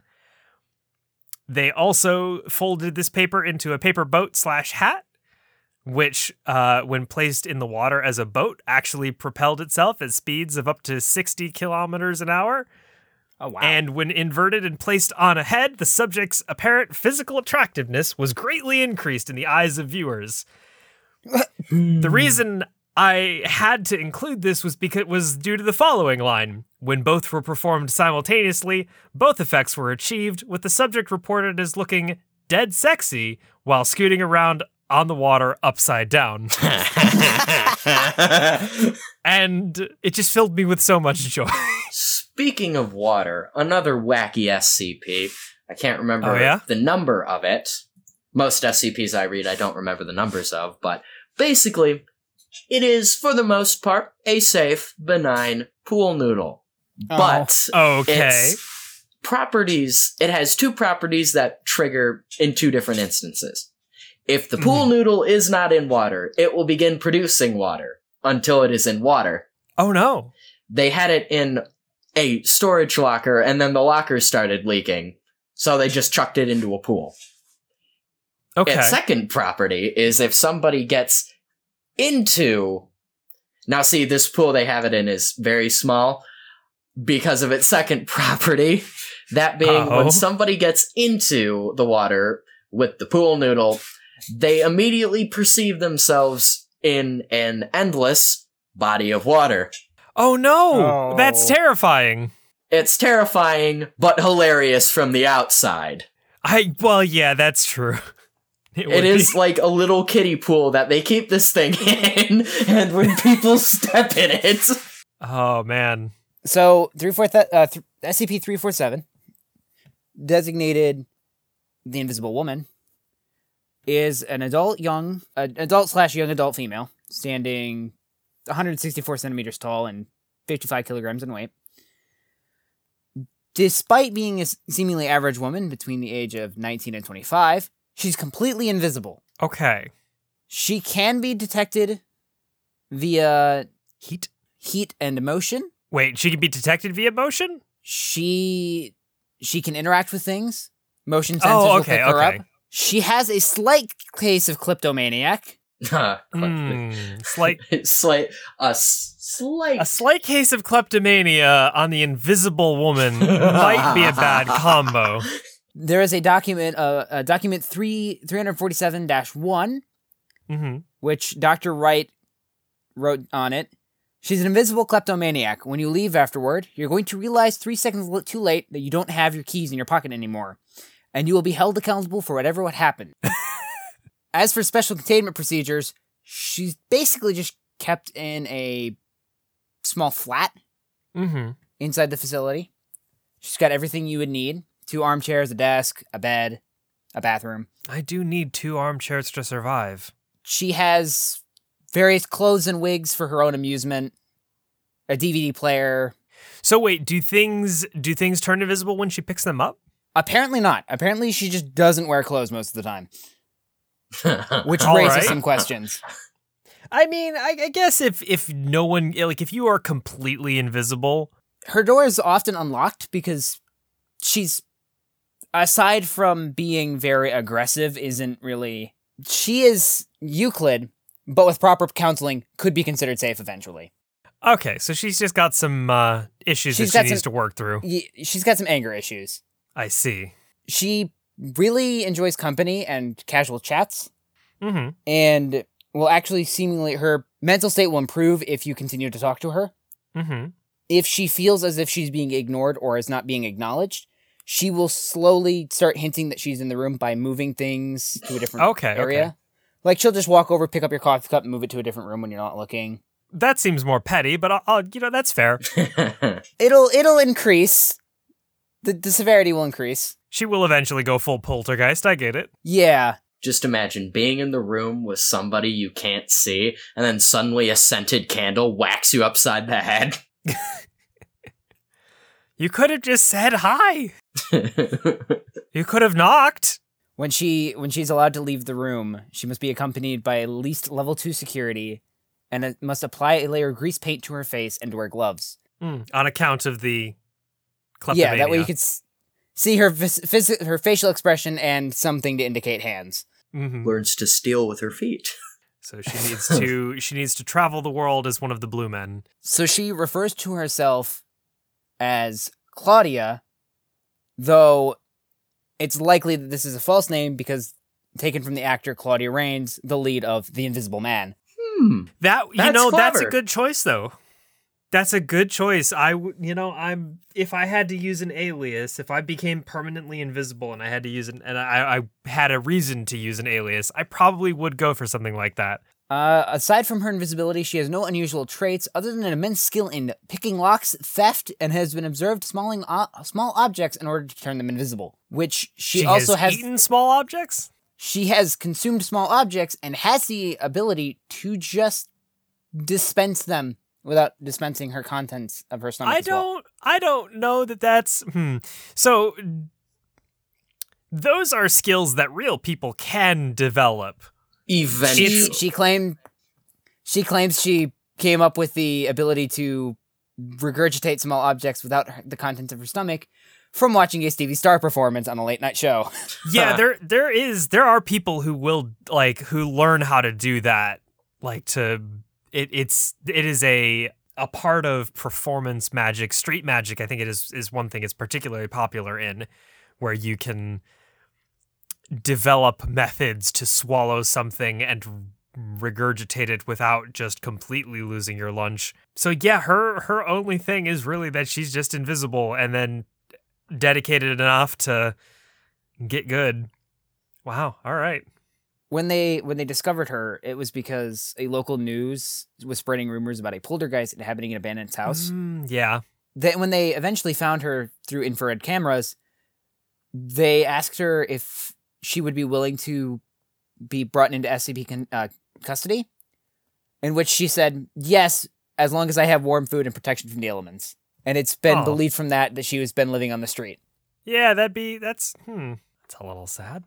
They also folded this paper into a paper boat slash hat, which, uh, when placed in the water as a boat, actually propelled itself at speeds of up to 60 kilometers an hour.
Oh wow.
And when inverted and placed on a head, the subject's apparent physical attractiveness was greatly increased in the eyes of viewers. (laughs) the reason I had to include this was because it was due to the following line. When both were performed simultaneously, both effects were achieved, with the subject reported as looking dead sexy while scooting around on the water upside down. (laughs) and it just filled me with so much joy.
Speaking of water, another wacky SCP. I can't remember
Oh, yeah?
the number of it. Most SCPs I read, I don't remember the numbers of, but basically, it is, for the most part, a safe, benign pool noodle.
Oh.
But oh,
Okay.
its properties, it has two properties that trigger in two different instances. If the pool mm-hmm. noodle is not in water, it will begin producing water until it is in water
Oh no.
they had it in a storage locker and then the locker started leaking. So they just chucked it into a pool.
Okay.
Its second property is if somebody gets into. Now, see, this pool they have it in is very small because of its second (laughs) property. That being
Oh.
when somebody gets into the water with the pool noodle, they immediately perceive themselves in an endless body of water.
oh no.
Oh.
That's terrifying.
It's terrifying, but hilarious from the outside.
I well, yeah, that's true. (laughs) It,
It
would
is
be.
like a little kiddie pool that they keep this thing (laughs) in, and when people step in it,
Oh man.
So three four th- uh, th- SCP three four seven, designated the Invisible Woman, is an adult young, uh, adult slash young adult female, standing 164 centimeters tall and 55 kilograms in weight. Despite being a seemingly average woman between the age of 19 and 25, she's completely invisible.
Okay.
She can be detected via
Heat.
heat and emotion.
Wait, she can be detected via motion?
she she can interact with things. Motion sensors
Oh,
will
okay,
pick her up. She has a slight case of kleptomaniac. (laughs)
Hmm. Slight (laughs)
slight a s- slight
a slight case of kleptomania on the invisible woman might be a bad (laughs) combo.
There is a document, uh, uh, document three three hundred forty seven one,
hmm
which Doctor Wright wrote on it. She's an invisible kleptomaniac. When you leave afterward, you're going to realize three seconds too late that you don't have your keys in your pocket anymore, and you will be held accountable for whatever would happen. (laughs) As for special containment procedures, she's basically just kept in a small flat
hmm
inside the facility. She's got everything you would need two armchairs, a desk, a bed, a bathroom.
I do need two armchairs to survive.
She has various clothes and wigs for her own amusement, a DVD player.
So wait, do things do things turn invisible when she picks them up?
Apparently not. Apparently she just doesn't wear clothes most of the time, (laughs) which raises
right.
some questions.
I mean, I, I guess if if no one like if you are completely invisible,
Her door is often unlocked because she's aside from being very aggressive isn't really she is Euclid, but with proper counseling could be considered safe eventually.
okay, so she's just got some uh, issues
She's
that she needs
some-
to work through.
Ye- She's got some anger issues.
I see.
She really enjoys company and casual chats.
hmm
and will actually seemingly her mental state will improve if you continue to talk to her.
hmm
If she feels as if she's being ignored or is not being acknowledged, she will slowly start hinting that she's in the room by moving things to a different
Okay,
area.
okay.
Like she'll just walk over, pick up your coffee cup, and move it to a different room when you're not looking.
That seems more petty, but I'll, I'll you know that's fair. (laughs) (laughs)
It'll it'll increase. The the severity will increase.
She will eventually go full poltergeist. I get it.
Yeah.
Just imagine being in the room with somebody you can't see, and then suddenly a scented candle whacks you upside the head. (laughs)
You could have just said hi. (laughs) You could have knocked.
When she when she's allowed to leave the room, she must be accompanied by at least level two security, and it must apply a layer of grease paint to her face and wear gloves.
Mm, on account of the kleptomania.
Yeah, that way you could s- see her phys- phys- her facial expression and something to indicate hands.
Mhm.
Learns to steal with her feet.
So she (laughs) needs to she needs to travel the world as one of the blue men.
So she refers to herself as Claudia, though it's likely that this is a false name because taken from the actor Claudia Rains, the lead of The Invisible Man.
Hmm.
That you
That's
know that's a good choice though. That's a good choice. I, w- you know, I'm if I had to use an alias, if I became permanently invisible and I had to use an, and I, I had a reason to use an alias, I probably would go for something like that.
Uh, aside from her invisibility, she has no unusual traits other than an immense skill in picking locks, theft, and has been observed smalling o- small objects in order to turn them invisible. Which she, also has,
eaten small objects.
she has consumed small objects and has the ability to just dispense them without dispensing her contents of her stomach.
I don't. I don't know that that's. Hmm. So those are skills that real people can develop.
Eventually.
She she claimed she claims she came up with the ability to regurgitate small objects without the contents of her stomach from watching a Stevie Starr performance on a late night show. (laughs)
Yeah, there there is there are people who will like who learn how to do that. Like to it it's it is a a part of performance magic, street magic, I think it is is one thing it's particularly popular in where you can develop methods to swallow something and regurgitate it without just completely losing your lunch. So yeah, her her only thing is really that she's just invisible and then dedicated enough to get good. Wow. All right.
when they when they discovered her, it was because a local news was spreading rumors about a poltergeist inhabiting an abandoned house.
Mm, yeah.
Then when they eventually found her through infrared cameras, they asked her if she would be willing to be brought into SCP con- uh, custody, in which she said yes, as long as I have warm food and protection from the elements. And it's been
Oh.
believed from that that she has been living on the street.
Yeah, that'd be that's hmm. That's a little sad.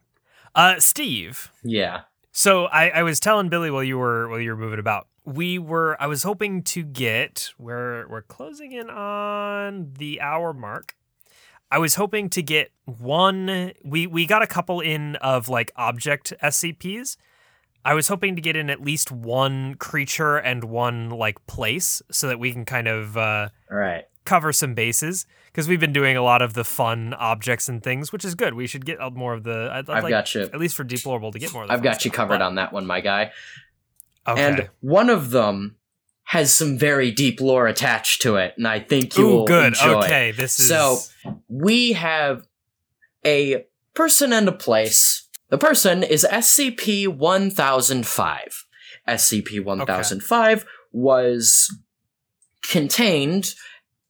Uh Steve.
yeah.
So I, I was telling Billy while you were while you were moving about. We were I was hoping to get we're we're closing in on the hour mark. I was hoping to get one we we got a couple in of like object SCPs. I was hoping to get in at least one creature and one like place so that we can kind of uh
right.
cover some bases because we've been doing a lot of the fun objects and things, which is good. We should get more of the. I'd, I'd
I've
like,
got you.
At least for deplorable to get more. Of the
I've got you
stuff,
covered
but-
on that one, my guy.
Okay.
And one of them has some very deep lore attached to it, and I think you
Ooh,
will
good.
enjoy.
Okay, this is
So we have a person and a place. The person is SCP 1005. SCP 1005 was contained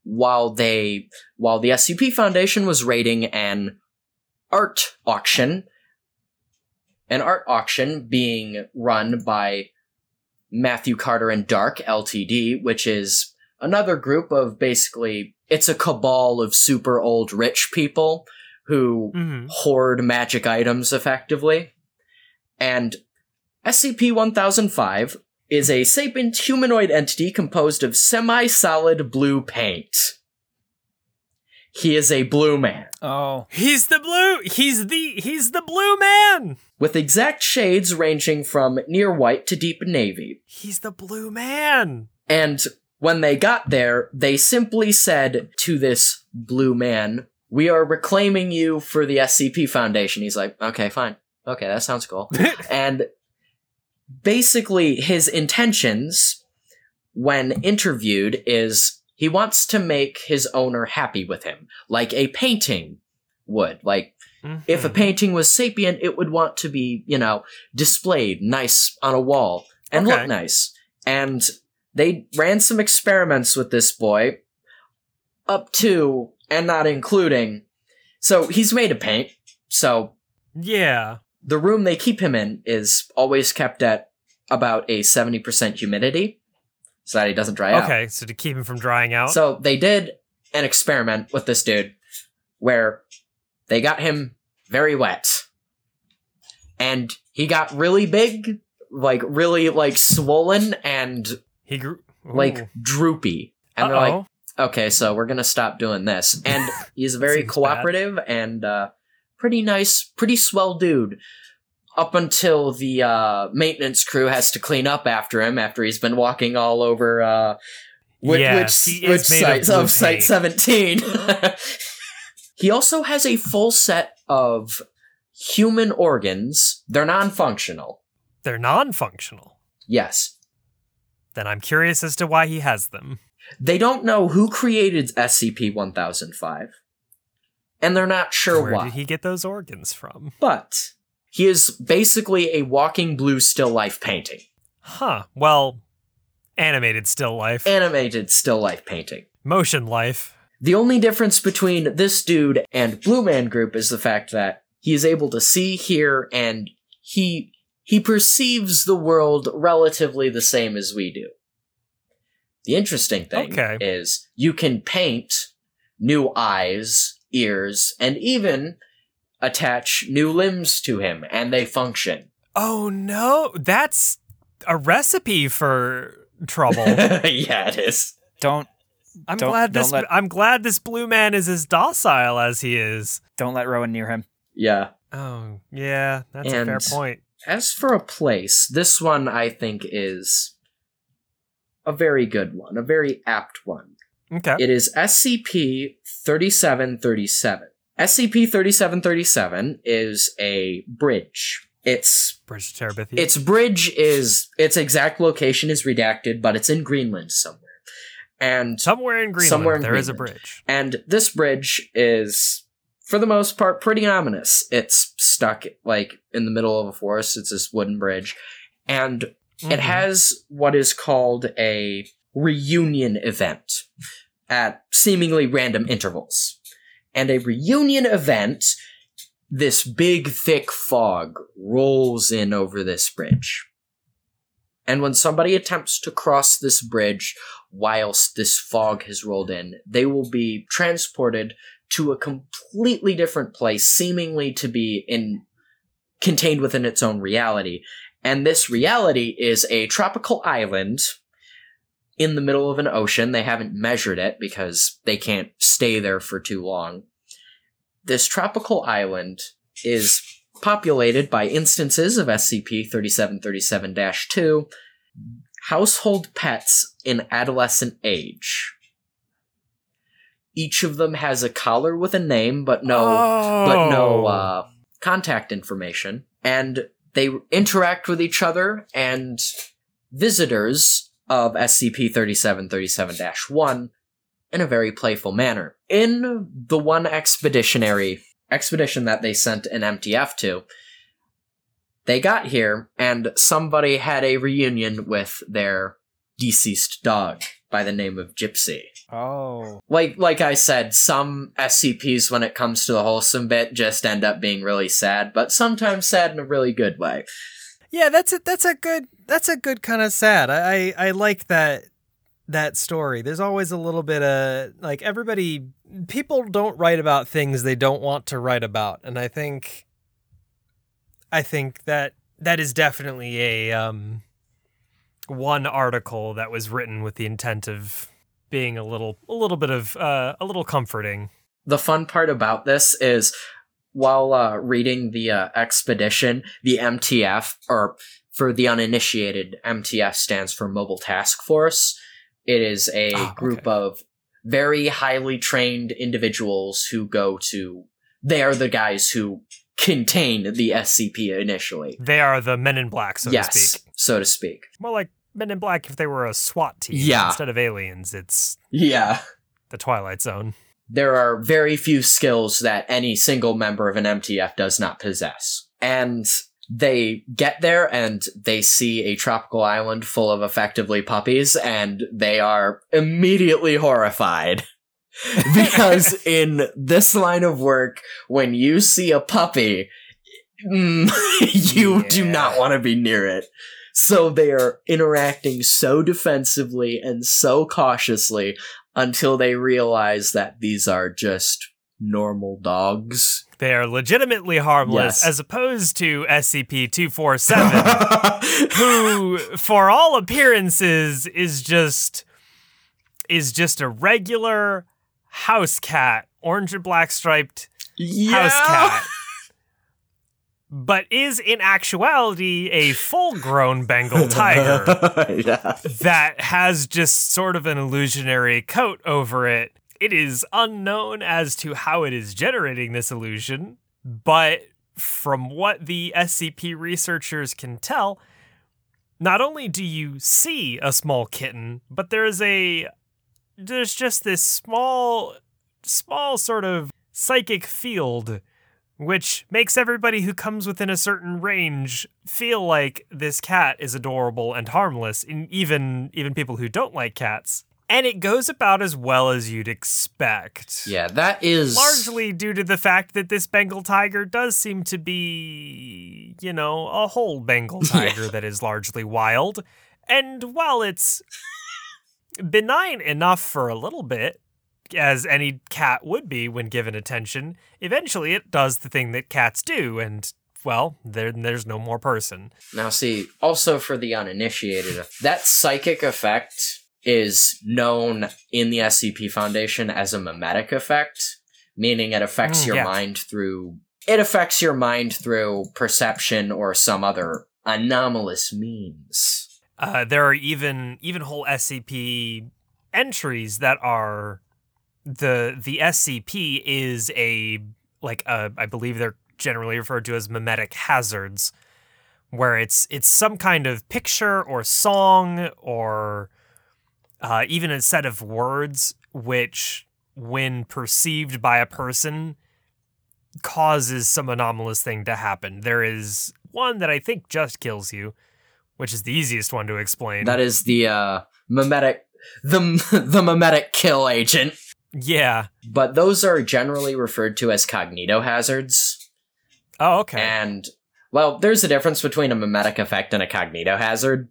while they while the SCP Foundation was raiding an art auction. An art auction being run by Marshall Carter and Dark Ltd, which is another group of basically it's a cabal of super old rich people who
Mhm.
hoard magic items effectively. And SCP 1005 is a sapient humanoid entity composed of semi solid blue paint. He is a blue man.
Oh.
He's the blue. He's the he's the blue man.
With exact shades ranging from near white to deep navy.
He's the blue man.
And when they got there, they simply said to this blue man, We are reclaiming you for the SCP Foundation. He's like, Okay, fine. Okay, that sounds cool. (laughs) and basically, his intentions when interviewed is he wants to make his owner happy with him, like a painting would. Like, if a
Mhm.
painting was sapient, it would want to be, you know, displayed nice on a wall and
Okay.
look nice. And they ran some experiments with this boy, up to and not including. So he's made of paint. So
yeah.
the room they keep him in is always kept at about a 70% humidity so that he doesn't dry out.
Okay, so to keep him from drying out.
So they did an experiment with this dude where they got him very wet. And he got really big, like really like swollen and
he grew
like droopy. And they're like, okay, so we're gonna stop doing this. And (laughs) he's very
Seems bad.
cooperative and uh, pretty nice, pretty swell dude. Up until the uh, maintenance crew has to clean up after him after he's been walking all over uh, which,
Yes,
which,
he
which
of
site of site seventeen. (laughs) he also has a full set of human organs. They're non-functional.
they're non-functional.
Yes,
Then I'm curious as to why he has them.
They don't know who created SCP 1005, and they're not sure
Where
why.
did he get those organs from?
But he is basically a walking blue still life painting,
Huh. Well, animated still life,
animated still life painting.
motion life.
The only difference between this dude and Blue Man Group is the fact that he is able to see, hear, and he he perceives the world relatively the same as we do. The interesting thing
Okay.
is you can paint new eyes, ears, and even attach new limbs to him, and they function.
Oh no, that's a recipe for trouble. (laughs)
yeah, it is.
Don't
I'm
Don't-
glad
don't
this
let-
I'm glad this blue man is as docile as he is.
don't let Rowan near him.
Yeah.
Oh, yeah, that's a fair point.
As for a place, this one I think is a very good one, a very apt one.
Okay.
It is SCP 3737. SCP 3737 is a bridge. Its
Bridge to Terabithia.
its bridge is its exact location is redacted, but it's in Greenland somewhere. And
somewhere in Greenland
somewhere in
there is a bridge.
and this bridge is, for the most part, pretty ominous. It's stuck like in the middle of a forest. It's this wooden bridge, and it
Mhm.
has what is called a reunion event at seemingly random intervals. And a reunion event, this big thick fog rolls in over this bridge. And when somebody attempts to cross this bridge whilst this fog has rolled in, they will be transported to a completely different place, seemingly to be in contained within its own reality. And this reality is a tropical island in the middle of an ocean. They haven't measured it because they can't stay there for too long. This tropical island is populated by instances of SCP 3737 2, household pets in adolescent age. Each of them has a collar with a name, but no but no
Oh.
uh, contact information. And they interact with each other, and visitors of SCP 3737 1 in a very playful manner. In the one expeditionary expedition that they sent an MTF to, they got here, and somebody had a reunion with their deceased dog by the name of Gypsy
Oh.
like like I said, some SCPs when it comes to the wholesome bit just end up being really sad, but sometimes sad in a really good way.
Yeah, that's a that's a good that's a good kind of sad. I, I I like that that story. There's always a little bit of like everybody people don't write about things they don't want to write about, and I think I think that that is definitely a um one article that was written with the intent of being a little a little bit of uh, a little comforting.
The fun part about this is while uh, reading the uh, expedition, the MTF, or for the uninitiated, MTF stands for Mobile Task Force. It is a
Oh,
group
okay.
of very highly trained individuals who go to. They are the guys who contain the SCP initially.
They are the Men in Black, so to
yes,
speak.
so to speak.
More like Men in Black if they were a SWAT team.
Yeah.
Instead of aliens, it's
Yeah.
the Twilight Zone.
There are very few skills that any single member of an MTF does not possess. And they get there and they see a tropical island full of effectively puppies and they are immediately horrified. (laughs) because (laughs) in this line of work, when you see a puppy, mm, (laughs) you do not want to be near it. So they are interacting so defensively and so cautiously until they realize that these are just normal dogs.
They are legitimately harmless,
Yes.
as opposed to SCP 247, (laughs) who, for all appearances, is just is just a regular house cat, orange and black striped house cat. (laughs) But is in actuality a full grown Bengal tiger. (laughs)
yeah.
that has just sort of an illusionary coat over it. It is unknown as to how it is generating this illusion, but from what the SCP researchers can tell, not only do you see a small kitten, but there is a there's just this small, small sort of psychic field which makes everybody who comes within a certain range feel like this cat is adorable and harmless, and even even people who don't like cats. And it goes about as well as you'd expect.
Yeah, that is
Largely due to the fact that this Bengal tiger does seem to be, you know, a whole Bengal (laughs) tiger that is largely wild. And while it's benign enough for a little bit, as any cat would be when given attention, eventually it does the thing that cats do, and well, there, there's no more person.
Now, see, also for the uninitiated, that psychic effect is known in the SCP Foundation as a mimetic effect, meaning it affects
Mm,
your
yeah.
mind through it affects your mind through perception or some other anomalous means.
Uh, there are even even whole SCP entries that are the the SCP is a like a, I believe they're generally referred to as mimetic hazards, where it's it's some kind of picture or song or uh, even a set of words which, when perceived by a person, causes some anomalous thing to happen. There is one that I think just kills you, which is the easiest one to explain.
That is the uh, mimetic the (laughs) the mimetic kill agent.
yeah.
But those are generally referred to as cognito hazards.
Oh, okay.
And well, there's a difference between a mimetic effect and a cognito hazard.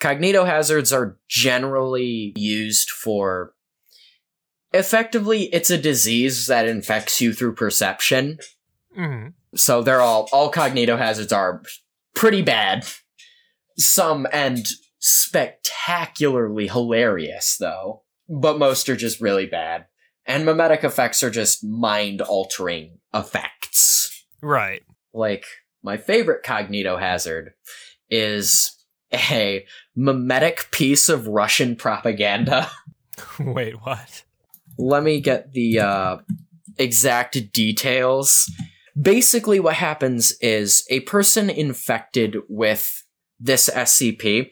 Cognito hazards are generally used for effectively it's a disease that infects you through perception.
Mhm.
So they're all all cognito hazards are pretty bad. Some and spectacularly hilarious though, but most are just really bad. And mimetic effects are just mind altering effects
Right.
like my favorite cognito hazard is a mimetic piece of Russian propaganda. (laughs)
Wait, what?
Let me get the uh, exact details. Basically, what happens is a person infected with this SCP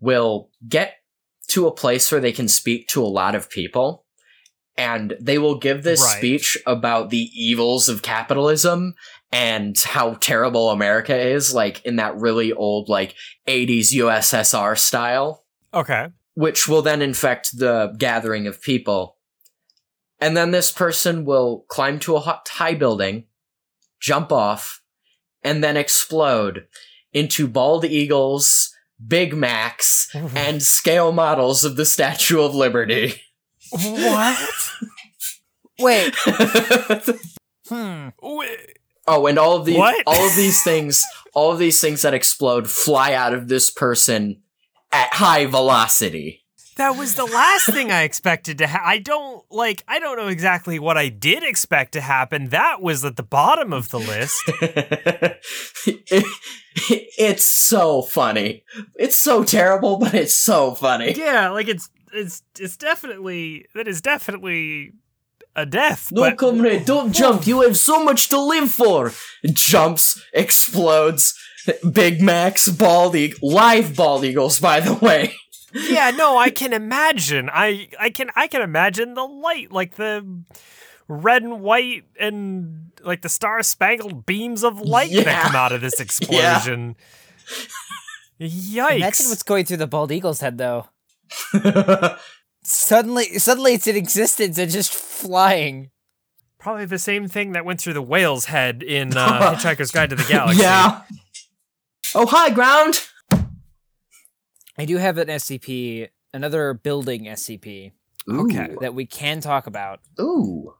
will get to a place where they can speak to a lot of people. And they will give this
Right.
speech about the evils of capitalism and how terrible America is, like in that really old, like 80s USSR style
Okay.
which will then infect the gathering of people. And then this person will climb to a hot high building, jump off, and then explode into bald eagles, Big Macs, (laughs) and scale models of the Statue of Liberty.
what? (laughs)
Wait. Hmm.
Wait.
Oh, and all of the
What?
all of these things, all of these things that explode fly out of this person at high velocity.
That was the last thing I expected to ha- I don't like I don't know exactly what I did expect to happen. That was at the bottom of the list.
It- (laughs) it's so funny. It's so terrible, but it's so funny.
yeah, like it's it's it's definitely that is definitely a death.
No,
but
comrade, don't jump. You have so much to live for. Jumps, explodes. Big Macs, bald eagle, live bald eagles, by the way. (laughs)
yeah, no, I can imagine. I I can I can imagine the light, like the red and white and like the star spangled beams of light that come out of this (laughs) explosion. (laughs) Yikes!
Imagine what's going through the bald eagle's head, though. Suddenly, suddenly it's in existence and just flying.
Probably the same thing that went through the whale's head in uh, (laughs) Hitchhiker's Guide to the Galaxy.
yeah. Oh, high ground.
I do have an SCP, another building SCP
Okay.
that we can talk about.
Ooh.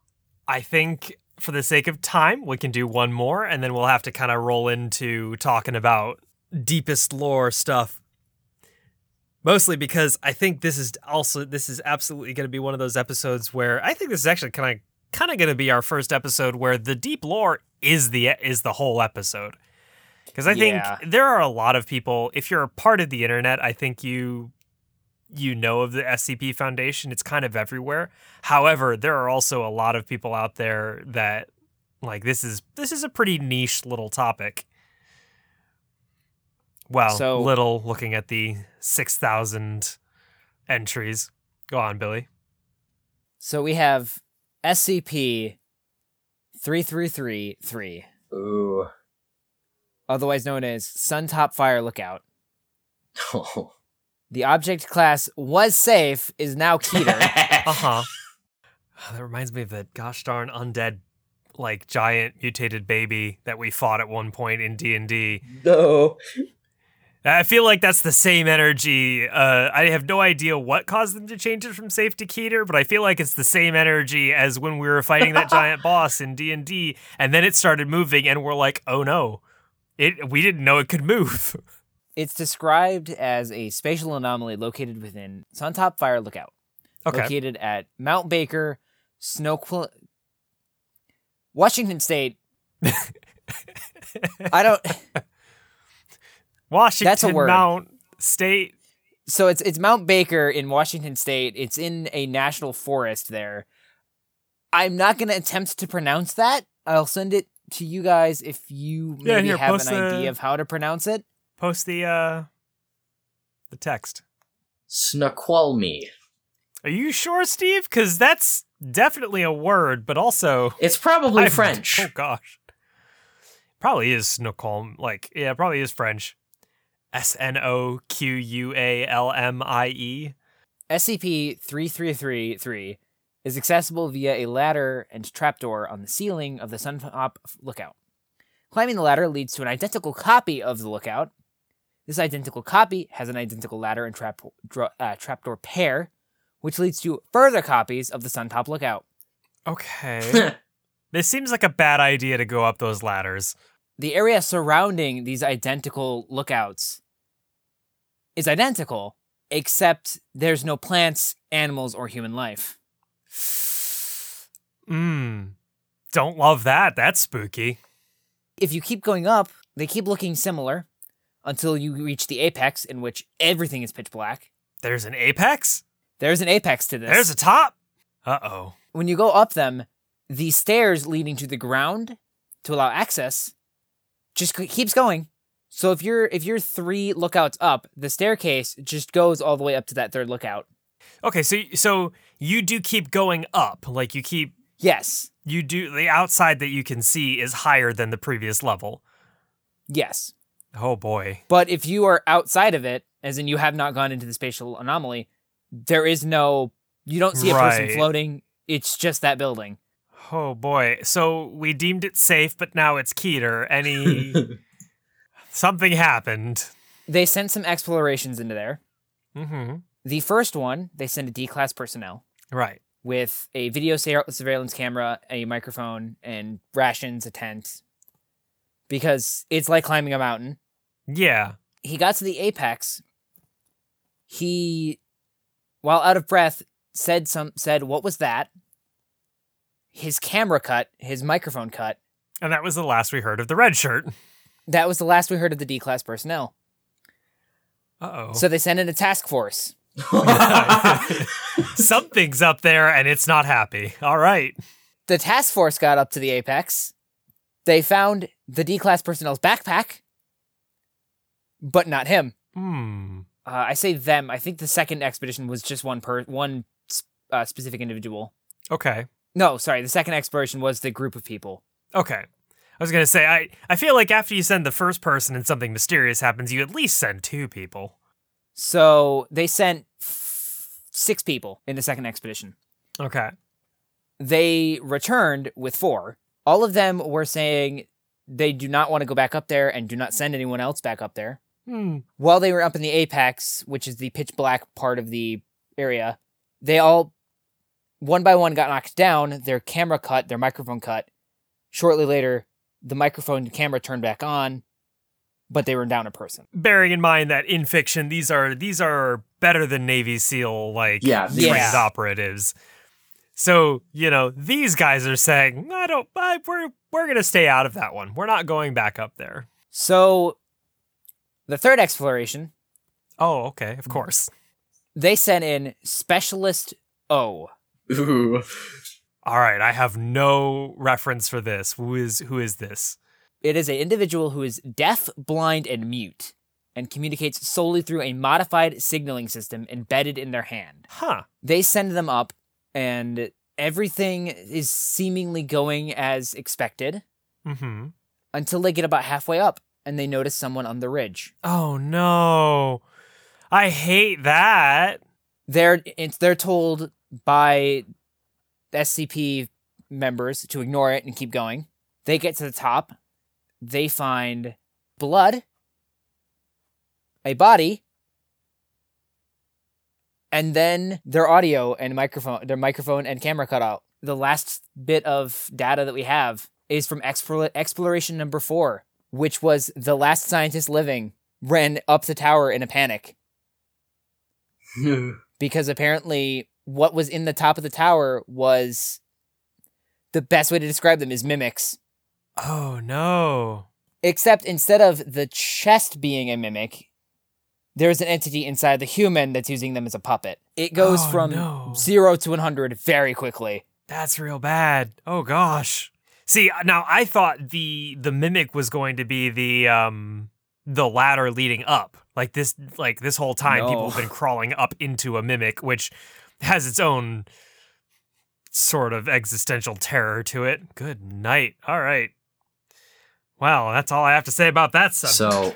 I think for the sake of time, we can do one more, and then we'll have to kind of roll into talking about deepest lore stuff. Mostly because I think this is also this is absolutely going to be one of those episodes where I think this is actually kind of kind of going to be our first episode where the deep lore is the is the whole episode. Because I
Yeah.
think there are a lot of people. If you're a part of the internet, I think you you know of the SCP Foundation. It's kind of everywhere. However, there are also a lot of people out there that like this is this is a pretty niche little topic. Well,
So-
little looking at the 6,000 entries. Go on, Billy.
So we have SCP 3333,
Ooh.
otherwise known as Suntop Fire Lookout.
Oh. (laughs)
The object class was safe, is now Keter. (laughs)
Uh huh. (sighs) That reminds me of that gosh darn undead, like giant mutated baby that we fought at one point in D and D.
no.
I feel like that's the same energy. Uh, I have no idea what caused them to change it from safe to Keter, but I feel like it's the same energy as when we were fighting that (laughs) giant boss in D and D, and then it started moving, and we're like, oh no, it we didn't know it could move. (laughs)
it's described as a spatial anomaly located within Suntop Fire Lookout,
Okay,
located at Mount Baker, Snoqual, Washington State. (laughs) I don't.
Washington
word.
Mount State.
So it's it's Mount Baker in Washington State. It's in a national forest there. I'm not going to attempt to pronounce that. I'll send it to you guys if you
Yeah,
maybe
here,
have an
the-
idea of how to pronounce it.
Post the uh, the text.
Snoqualmie.
Are you sure, Steve? Because that's definitely a word, but also
It's probably (laughs)
I'm-
French.
Oh gosh, probably is Snoqualm. Like, yeah, probably is French. S N O Q U A L M I E.
SCP 3333 is accessible via a ladder and trapdoor on the ceiling of the Suntop Lookout. Climbing the ladder leads to an identical copy of the lookout. This identical copy has an identical ladder and trap, uh, trapdoor pair, which leads to further copies of the Suntop Lookout.
Okay, (laughs) this seems like a bad idea to go up those ladders.
The area surrounding these identical lookouts is identical, except there's no plants, animals, or human life.
Mmm. Don't love that. That's spooky.
if you keep going up, they keep looking similar until you reach the apex in which everything is pitch black.
There's an apex.
There's an apex to this.
There's a top. Uh oh.
when you go up them, the stairs leading to the ground to allow access just keeps going. So if you're if you're 3 lookouts up, the staircase just goes all the way up to that third lookout.
Okay, so so you do keep going up. Like you keep
Yes.
you do the outside that you can see is higher than the previous level.
Yes.
Oh boy.
But if you are outside of it, as in you have not gone into the spatial anomaly, there is no you don't see a person floating. It's just that building.
Oh boy. So we deemed it safe, but now it's Keter. Any (laughs) something happened.
They sent some explorations into there.
Mm-hmm.
The first one, they send a D class personnel
Right.
with a video surveillance camera, a microphone, and rations, a tent. Because it's like climbing a mountain.
Yeah.
He got to the apex. He, while out of breath, said some said, "What was that?" His camera cut, his microphone cut.
And that was the last we heard of the red shirt.
That was the last we heard of the D class personnel.
Uh oh.
So they sent in a task force. (laughs)
Something's up there and it's not happy. All right.
The task force got up to the apex. They found the D class personnel's backpack, but not him.
Hmm.
Uh, I say them. I think the second expedition was just one per one uh, specific individual.
Okay.
No, sorry. The second exploration was the group of people.
Okay. I was gonna say I I feel like after you send the first person and something mysterious happens, you at least send two people.
So they sent f- six people in the second expedition.
Okay.
They returned with four. All of them were saying they do not want to go back up there and do not send anyone else back up there.
Hmm.
while they were up in the apex, which is the pitch black part of the area, they all one by one got knocked down, their camera cut, their microphone cut. Shortly later, the microphone and camera turned back on, but they were down a person.
Bearing in mind that in fiction these are these are better than Navy SEAL like
Yeah,
trained
these-
operatives. So, you know, these guys are saying, I don't I, we're we're gonna stay out of that one. We're not going back up there.
So the third exploration,
Oh, okay, of course.
they sent in Specialist O.
Ooh.
All right, I have no reference for this. Who is who is this?
It is an individual who is deaf, blind, and mute, and communicates solely through a modified signaling system embedded in their hand.
Huh.
They send them up and everything is seemingly going as expected
Mm-hmm.
until they get about halfway up and they notice someone on the ridge.
Oh no. I hate that.
They're it's, they're told by SCP members to ignore it and keep going. They get to the top. They find blood, a body, and then their audio and microphone, their microphone and camera cut out. The last bit of data that we have is from exploration number four, which was the last scientist living ran up the tower in a panic (laughs) because apparently what was in the top of the tower was the best way to describe them is mimics.
Oh no.
Except instead of the chest being a mimic, there's an entity inside the human that's using them as a puppet. It goes
Oh,
from
no.
0 to 100 very quickly.
That's real bad. Oh gosh. See, now I thought the the mimic was going to be the um the ladder leading up. Like this like this whole time people have been crawling up into a mimic which has its own sort of existential terror to it. Good night. All right. Well, that's all I have to say about that subject.
so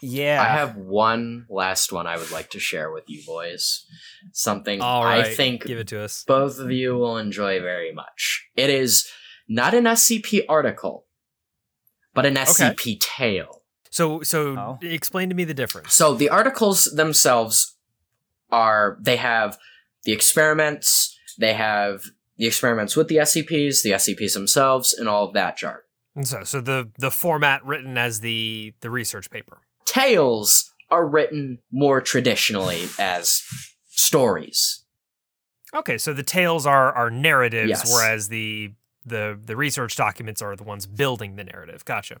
Yeah.
I have one last one I would like to share with you boys. Something
all right.
I think
give it to us.
both of you will enjoy very much. It is not an SCP article, but an SCP tale.
So so
Oh.
explain to me the difference.
So the articles themselves are they have the experiments, they have the experiments with the SCPs, the SCPs themselves, and all of that jargon.
And so so the the format written as the the research paper.
Tales are written more traditionally as stories.
Okay, so the tales are are narratives,
Yes.
whereas the the the research documents are the ones building the narrative. Gotcha.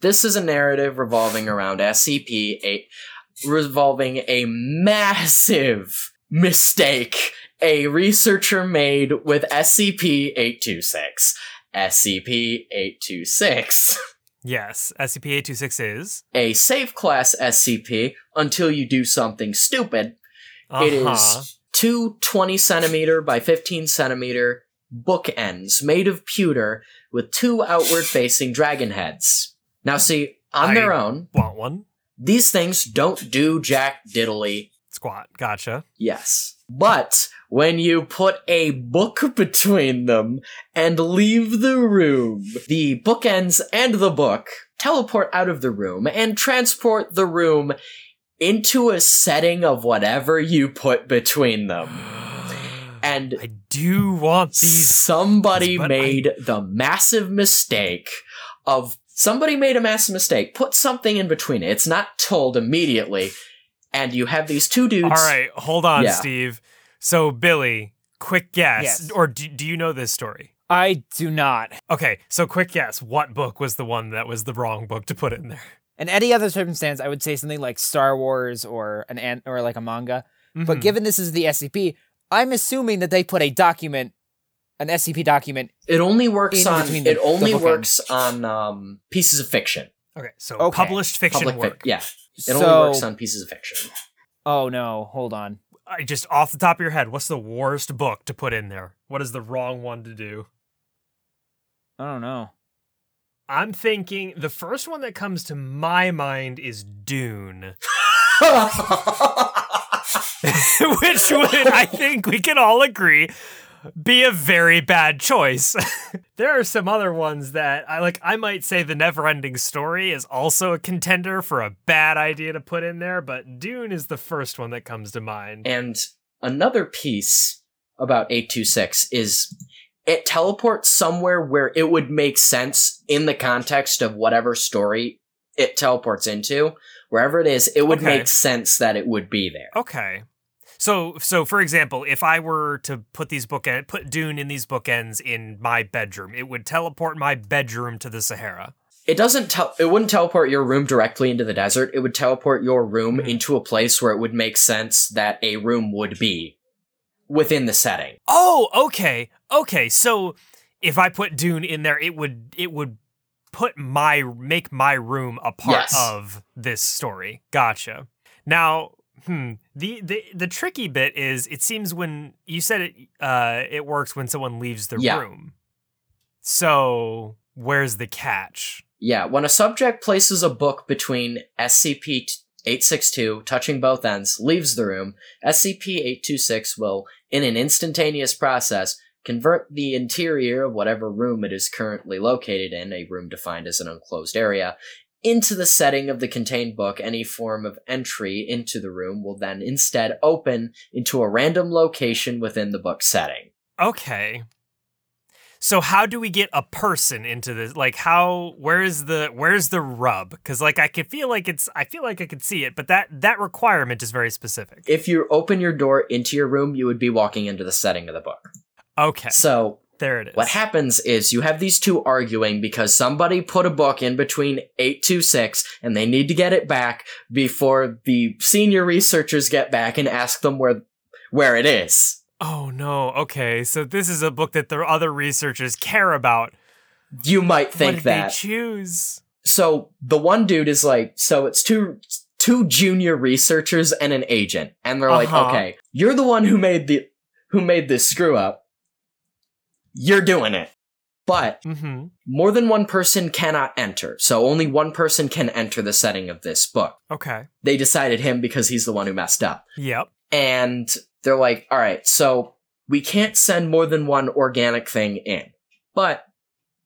This is a narrative revolving around SCP 8 revolving a massive mistake a researcher made with SCP 826. SCP 826.
Yes, SCP eight two six is.
A safe class SCP until you do something stupid.
Uh-huh.
It is two 20 centimeter by 15 centimeter bookends made of pewter with two outward facing dragon heads. Now, see, on
I-
their own,
want one
these things don't do jack diddly,
squat. Gotcha.
yes. But when you put a book (laughs) between them and leave the room, the bookends and the book teleport out of the room and transport the room into a setting of whatever you put between them. (gasps) And
I do want these.
somebody
but I-
made the massive mistake of somebody made a massive mistake. Put something in between it. It's not told immediately. And you have these two dudes.
All right, hold on,
Yeah.
Steve. So Billy, quick guess,
Yes.
or do, do you know this story?
I do not.
Okay, so quick guess. What book was the one that was the wrong book to put in there?
In any other circumstance, I would say something like Star Wars or an an- or like a manga. But
Mhm.
given this is the SCP, I'm assuming that they put a document, an SCP document.
It only works on
the-
it only
the bookends.
works on um, pieces of fiction.
okay, so
Okay.
published fiction
Public
work.
fic- yeah. It
so,
only works on pieces of fiction.
oh no, hold on.
I just off the top of your head, what's the worst book to put in there? What is the wrong one to do?
I don't know.
I'm thinking the first one that comes to my mind is Dune, (laughs) (laughs) which would, I think we can all agree, be a very bad choice. (laughs) there are some other ones that I like. I might say the Neverending Story is also a contender for a bad idea to put in there, but Dune is the first one that comes to mind.
And another piece about 826 is it teleports somewhere where it would make sense in the context of whatever story it teleports into. Wherever it is, it would
Okay.
make sense that it would be there.
Okay. So, so for example, if I were to put these bookend, put Dune in these bookends in my bedroom, it would teleport my bedroom to the Sahara.
It doesn't tel- it wouldn't teleport your room directly into the desert. It would teleport your room
Mhm.
into a place where it would make sense that a room would be within the setting.
Oh, okay, okay. So, if I put Dune in there, it would it would put my make my room a part
Yes.
of this story. Gotcha. Now, Hmm. The, the the tricky bit is it seems when you said it uh it works when someone leaves the
Yeah.
room. So where's the catch?
Yeah, when a subject places a book between SCP 862, touching both ends, leaves the room, SCP 826 will, in an instantaneous process, convert the interior of whatever room it is currently located in, a room defined as an enclosed area, into the setting of the contained book. Any form of entry into the room will then instead open into a random location within the book setting.
Okay. So how do we get a person into this? Like how where's the where's the rub? Cuz like I could feel like it's I feel like I could see it, but that that requirement is very specific.
If you open your door into your room, you would be walking into the setting of the book.
Okay.
So
There it is.
What happens is you have these two arguing because somebody put a book in between 826 and they need to get it back before the senior researchers get back and ask them where where it is.
Oh no. Okay. So this is a book that the other researchers care about.
You might
what
think
did
that.
they choose?
so the one dude is like so it's two two junior researchers and an agent and they're like,
Uh-huh.
"Okay, you're the one who made the who made this screw up. You're doing it." But
Mhm.
more than one person cannot enter. So only one person can enter the setting of this book.
Okay.
they decided him because he's the one who messed up.
Yep.
And they're like, all right, so we can't send more than one organic thing in, but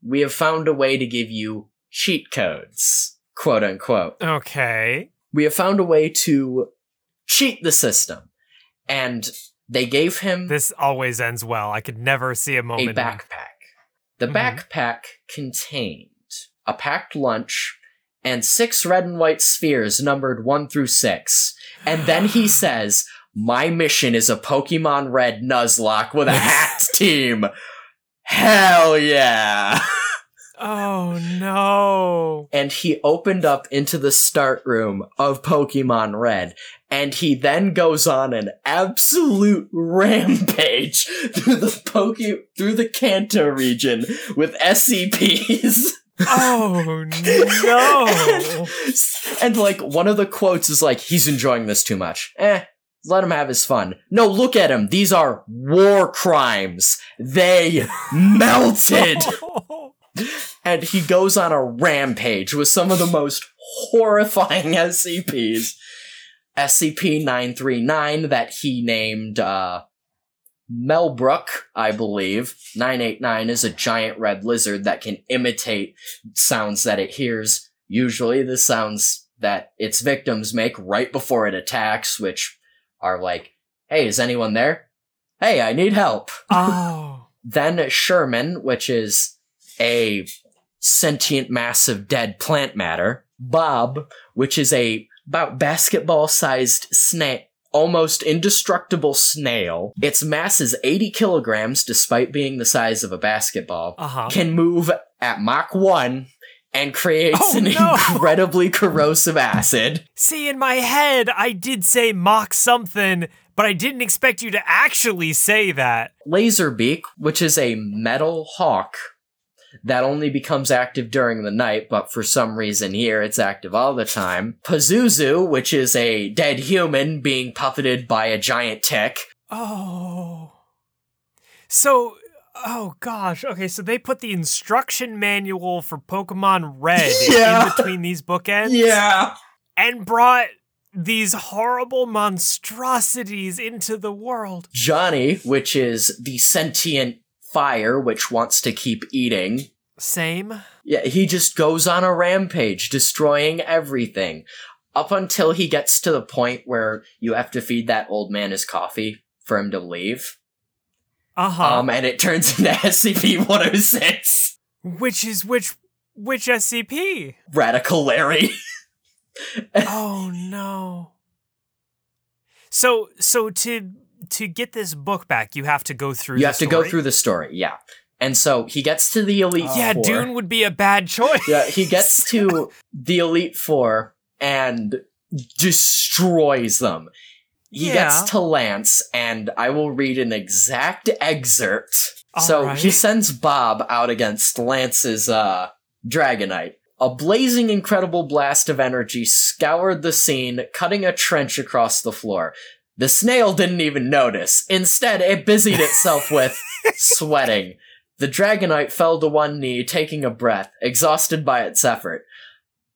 we have found a way to give you cheat codes, quote unquote.
Okay.
We have found a way to cheat the system. And they gave him
This always ends well. I could never see a
a
moment. in-
backpack. The
Mhm.
backpack contained a packed lunch and six red and white spheres numbered one through six. And then he (sighs) says, My mission is a Pokemon Red Nuzlocke with a (laughs) hacked team. Hell yeah. (laughs)
Oh no.
and he opened up into the start room of Pokemon Red. And he then goes on an absolute rampage through the Poke through the Kanto region with SCPs.
Oh (laughs) no.
and like one of the quotes is like, he's enjoying this too much. Eh, let him have his fun. No, look at him. These are war crimes. They (laughs) melted. And he goes on a rampage with some of the most horrifying (laughs) SCPs. SCP 939 that he named, uh, Melbrook, I believe. 989 is a giant red lizard that can imitate sounds that it hears. Usually the sounds that its victims make right before it attacks, which are like, hey, is anyone there? Hey, I need help.
oh. (laughs)
Then Sherman, which is a sentient mass of dead plant matter. Bob, which is a about basketball sized snail, almost indestructible snail. Its mass is 80 kilograms despite being the size of a basketball.
Uh-huh.
Can move at Mach 1 and creates
Oh,
an
no. (laughs)
incredibly corrosive acid.
See, in my head, I did say mock something, but I didn't expect you to actually say that.
Laserbeak, which is a metal hawk that only becomes active during the night, but for some reason here it's active all the time. Pazuzu, which is a dead human being puppeted by a giant tick.
Oh. So, oh gosh. Okay, so they put the instruction manual for Pokemon Red (laughs)
Yeah.
in between these bookends
Yeah.
and brought these horrible monstrosities into the world.
Johnny, which is the sentient fire which wants to keep eating.
Same.
Yeah, he just goes on a rampage, destroying everything. Up until he gets to the point where you have to feed that old man his coffee for him to leave.
Uh-huh.
Um, and it turns (laughs) into SCP 106.
which is which which SCP?
Radical Larry.
oh no. So so to to get this book back, you have to go through
you
the
have to go
story?
through the story, yeah. And so he gets to the Elite
Yeah,
Four.
Dune would be a bad choice.
Yeah, he gets (laughs) to the Elite Four and destroys them. He
Yeah.
gets to Lance, and I will read an exact excerpt.
All
so
right.
he sends Bob out against Lance's uh, Dragonite. A blazing, incredible blast of energy scoured the scene, cutting a trench across the floor. The snail didn't even notice. Instead, it busied itself (laughs) with sweating. The Dragonite fell to one knee, taking a breath, exhausted by its effort,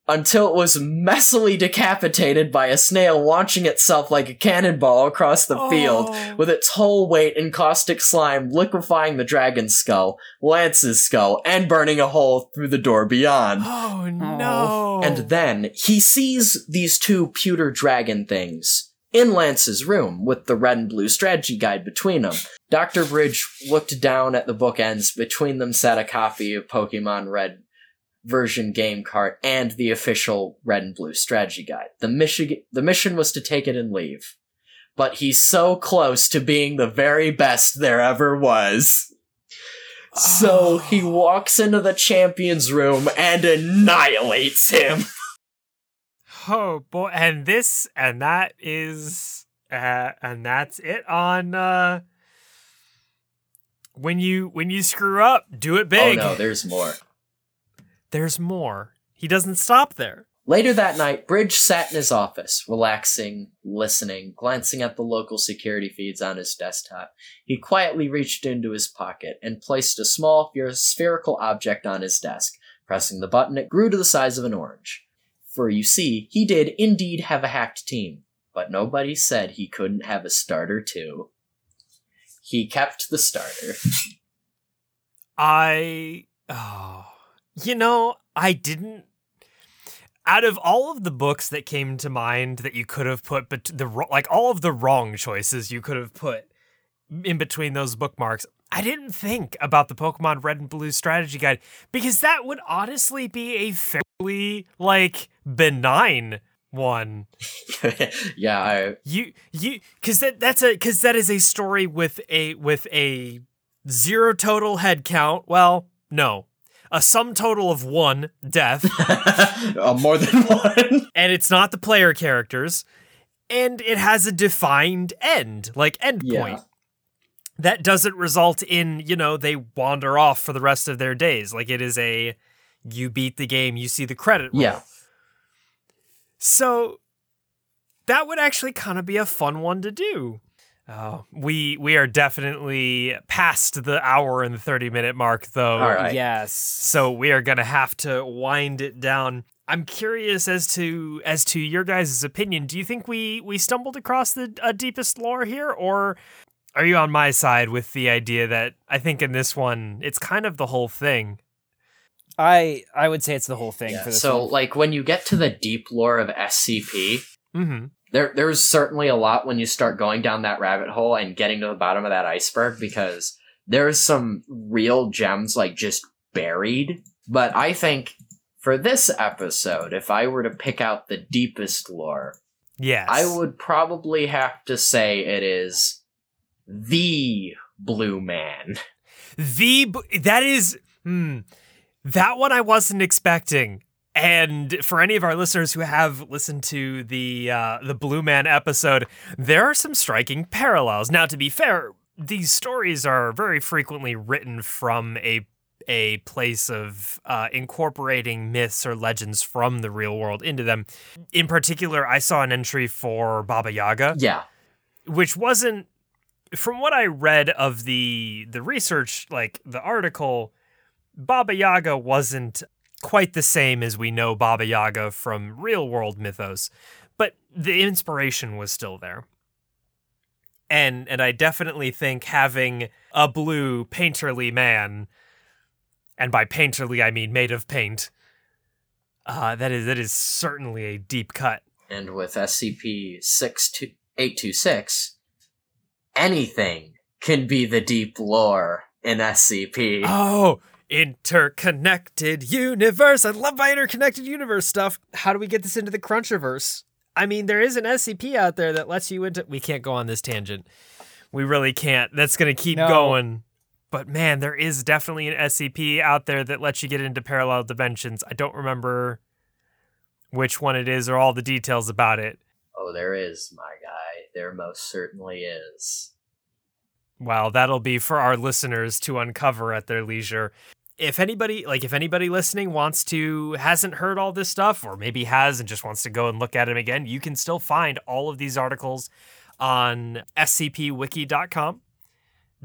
until it was messily decapitated by a snail launching itself like a cannonball across the field,
Oh.
with its whole weight in caustic slime liquefying the dragon's skull, Lance's skull, and burning a hole through the door beyond.
Oh, oh. no.
And then he sees these two pewter dragon things in Lance's room with the red and blue strategy guide between them. Dr. Bridge looked down at the bookends. Between them sat a copy of Pokemon Red version game card and the official red and blue strategy guide. The mission the mission was to take it and leave. But he's so close to being the very best there ever was. So (sighs) he walks into the champion's room and annihilates him.
Oh boy, and this and that is uh and that's it on uh when you when you screw up, do it big.
Oh no, there's more.
There's more. He doesn't stop there.
Later that night, Bridge sat in his office, relaxing, listening, glancing at the local security feeds on his desktop. He quietly reached into his pocket and placed a small spherical object on his desk. Pressing the button, it grew to the size of an orange. For you see, he did indeed have a hacked team, but nobody said he couldn't have a starter too. He kept the starter.
I oh you know, I didn't out of all of the books that came to mind that you could have put but the like all of the wrong choices you could have put in between those bookmarks I didn't think about the Pokemon Red and Blue strategy guide because that would honestly be a fairly like benign one. (laughs)
yeah, I,
You you cuz that that's a cuz that is a story with a with a zero total head count. Well, no. A sum total of 1 death (laughs)
uh, more than (laughs) one.
and it's not the player characters and it has a defined end, like end
Yeah.
point. That doesn't result in, you know, they wander off for the rest of their days. Like it is a you beat the game, you see the credit roll.
Yeah.
So that would actually kind of be a fun one to do. Oh, we we are definitely past the hour and the 30 minute mark though.
All right.
Yes.
So we are going to have to wind it down. I'm curious as to as to your guys' opinion. Do you think we we stumbled across the uh, deepest lore here or are you on my side with the idea that I think in this one it's kind of the whole thing?
I I would say it's the whole thing
Yeah,
for this
so,
one.
like, when you get to the deep lore of SCP,
Mhm.
there there's certainly a lot when you start going down that rabbit hole and getting to the bottom of that iceberg because there's some real gems like just buried. But I think for this episode, if I were to pick out the deepest lore,
Yes.
I would probably have to say it is the Blue Man.
The that is hmm, that one I wasn't expecting. And for any of our listeners who have listened to the uh, the Blue Man episode, there are some striking parallels. Now, to be fair, these stories are very frequently written from a a place of uh, incorporating myths or legends from the real world into them. In particular, I saw an entry for Baba Yaga
Yeah.
which wasn't from what I read of the the research, like the article, Baba Yaga wasn't quite the same as we know Baba Yaga from real world mythos, but the inspiration was still there. And and I definitely think having a blue painterly man, and by painterly I mean made of paint, uh, that is that is certainly a deep cut.
And with SCP 826, anything can be the deep lore in SCP.
Oh, interconnected universe. I love my interconnected universe stuff. How do we get this into the Crunchiverse? I mean, there is an SCP out there that lets you into. We can't go on this tangent. We really can't. That's going to keep
No.
going. But man, there is definitely an SCP out there that lets you get into parallel dimensions. I don't remember which one it is or all the details about it.
Oh, there is, my guy. There most certainly is.
Well, that'll be for our listeners to uncover at their leisure. If anybody like if anybody listening wants to hasn't heard all this stuff or maybe has and just wants to go and look at them again, you can still find all of these articles on scpwiki.com.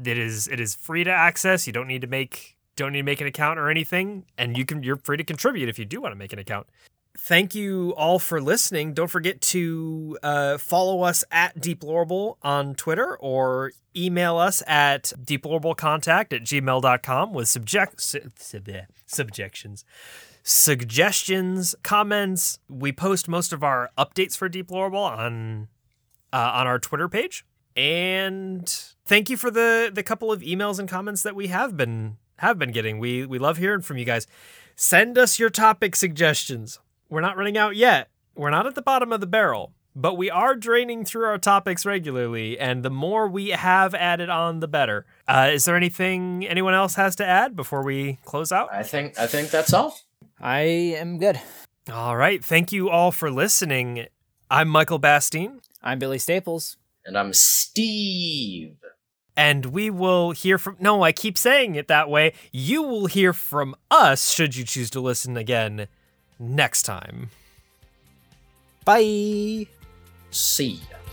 It is it is free to access. You don't need to make don't need to make an account or anything, and you can you're free to contribute if you do want to make an account. Thank you all for listening. Don't forget to uh, follow us at Deplorable on Twitter or email us at deplorablecontact at gmail.com with subject, su- sub- subjections, suggestions, comments. We post most of our updates for Deplorable on uh, on our Twitter page. And thank you for the the couple of emails and comments that we have been have been getting. We we love hearing from you guys. Send us your topic suggestions. We're not running out yet. We're not at the bottom of the barrel, but we are draining through our topics regularly, and the more we have added on, the better. Uh, is there anything anyone else has to add before we close out?
I think I think that's all.
I am good.
All right. Thank you all for listening. I'm Michael Bastine,
I'm Billy Staples.
And I'm Steve.
and we will hear from. No, I keep saying it that way. You will hear from us should you choose to listen again next time.
Bye.
See ya.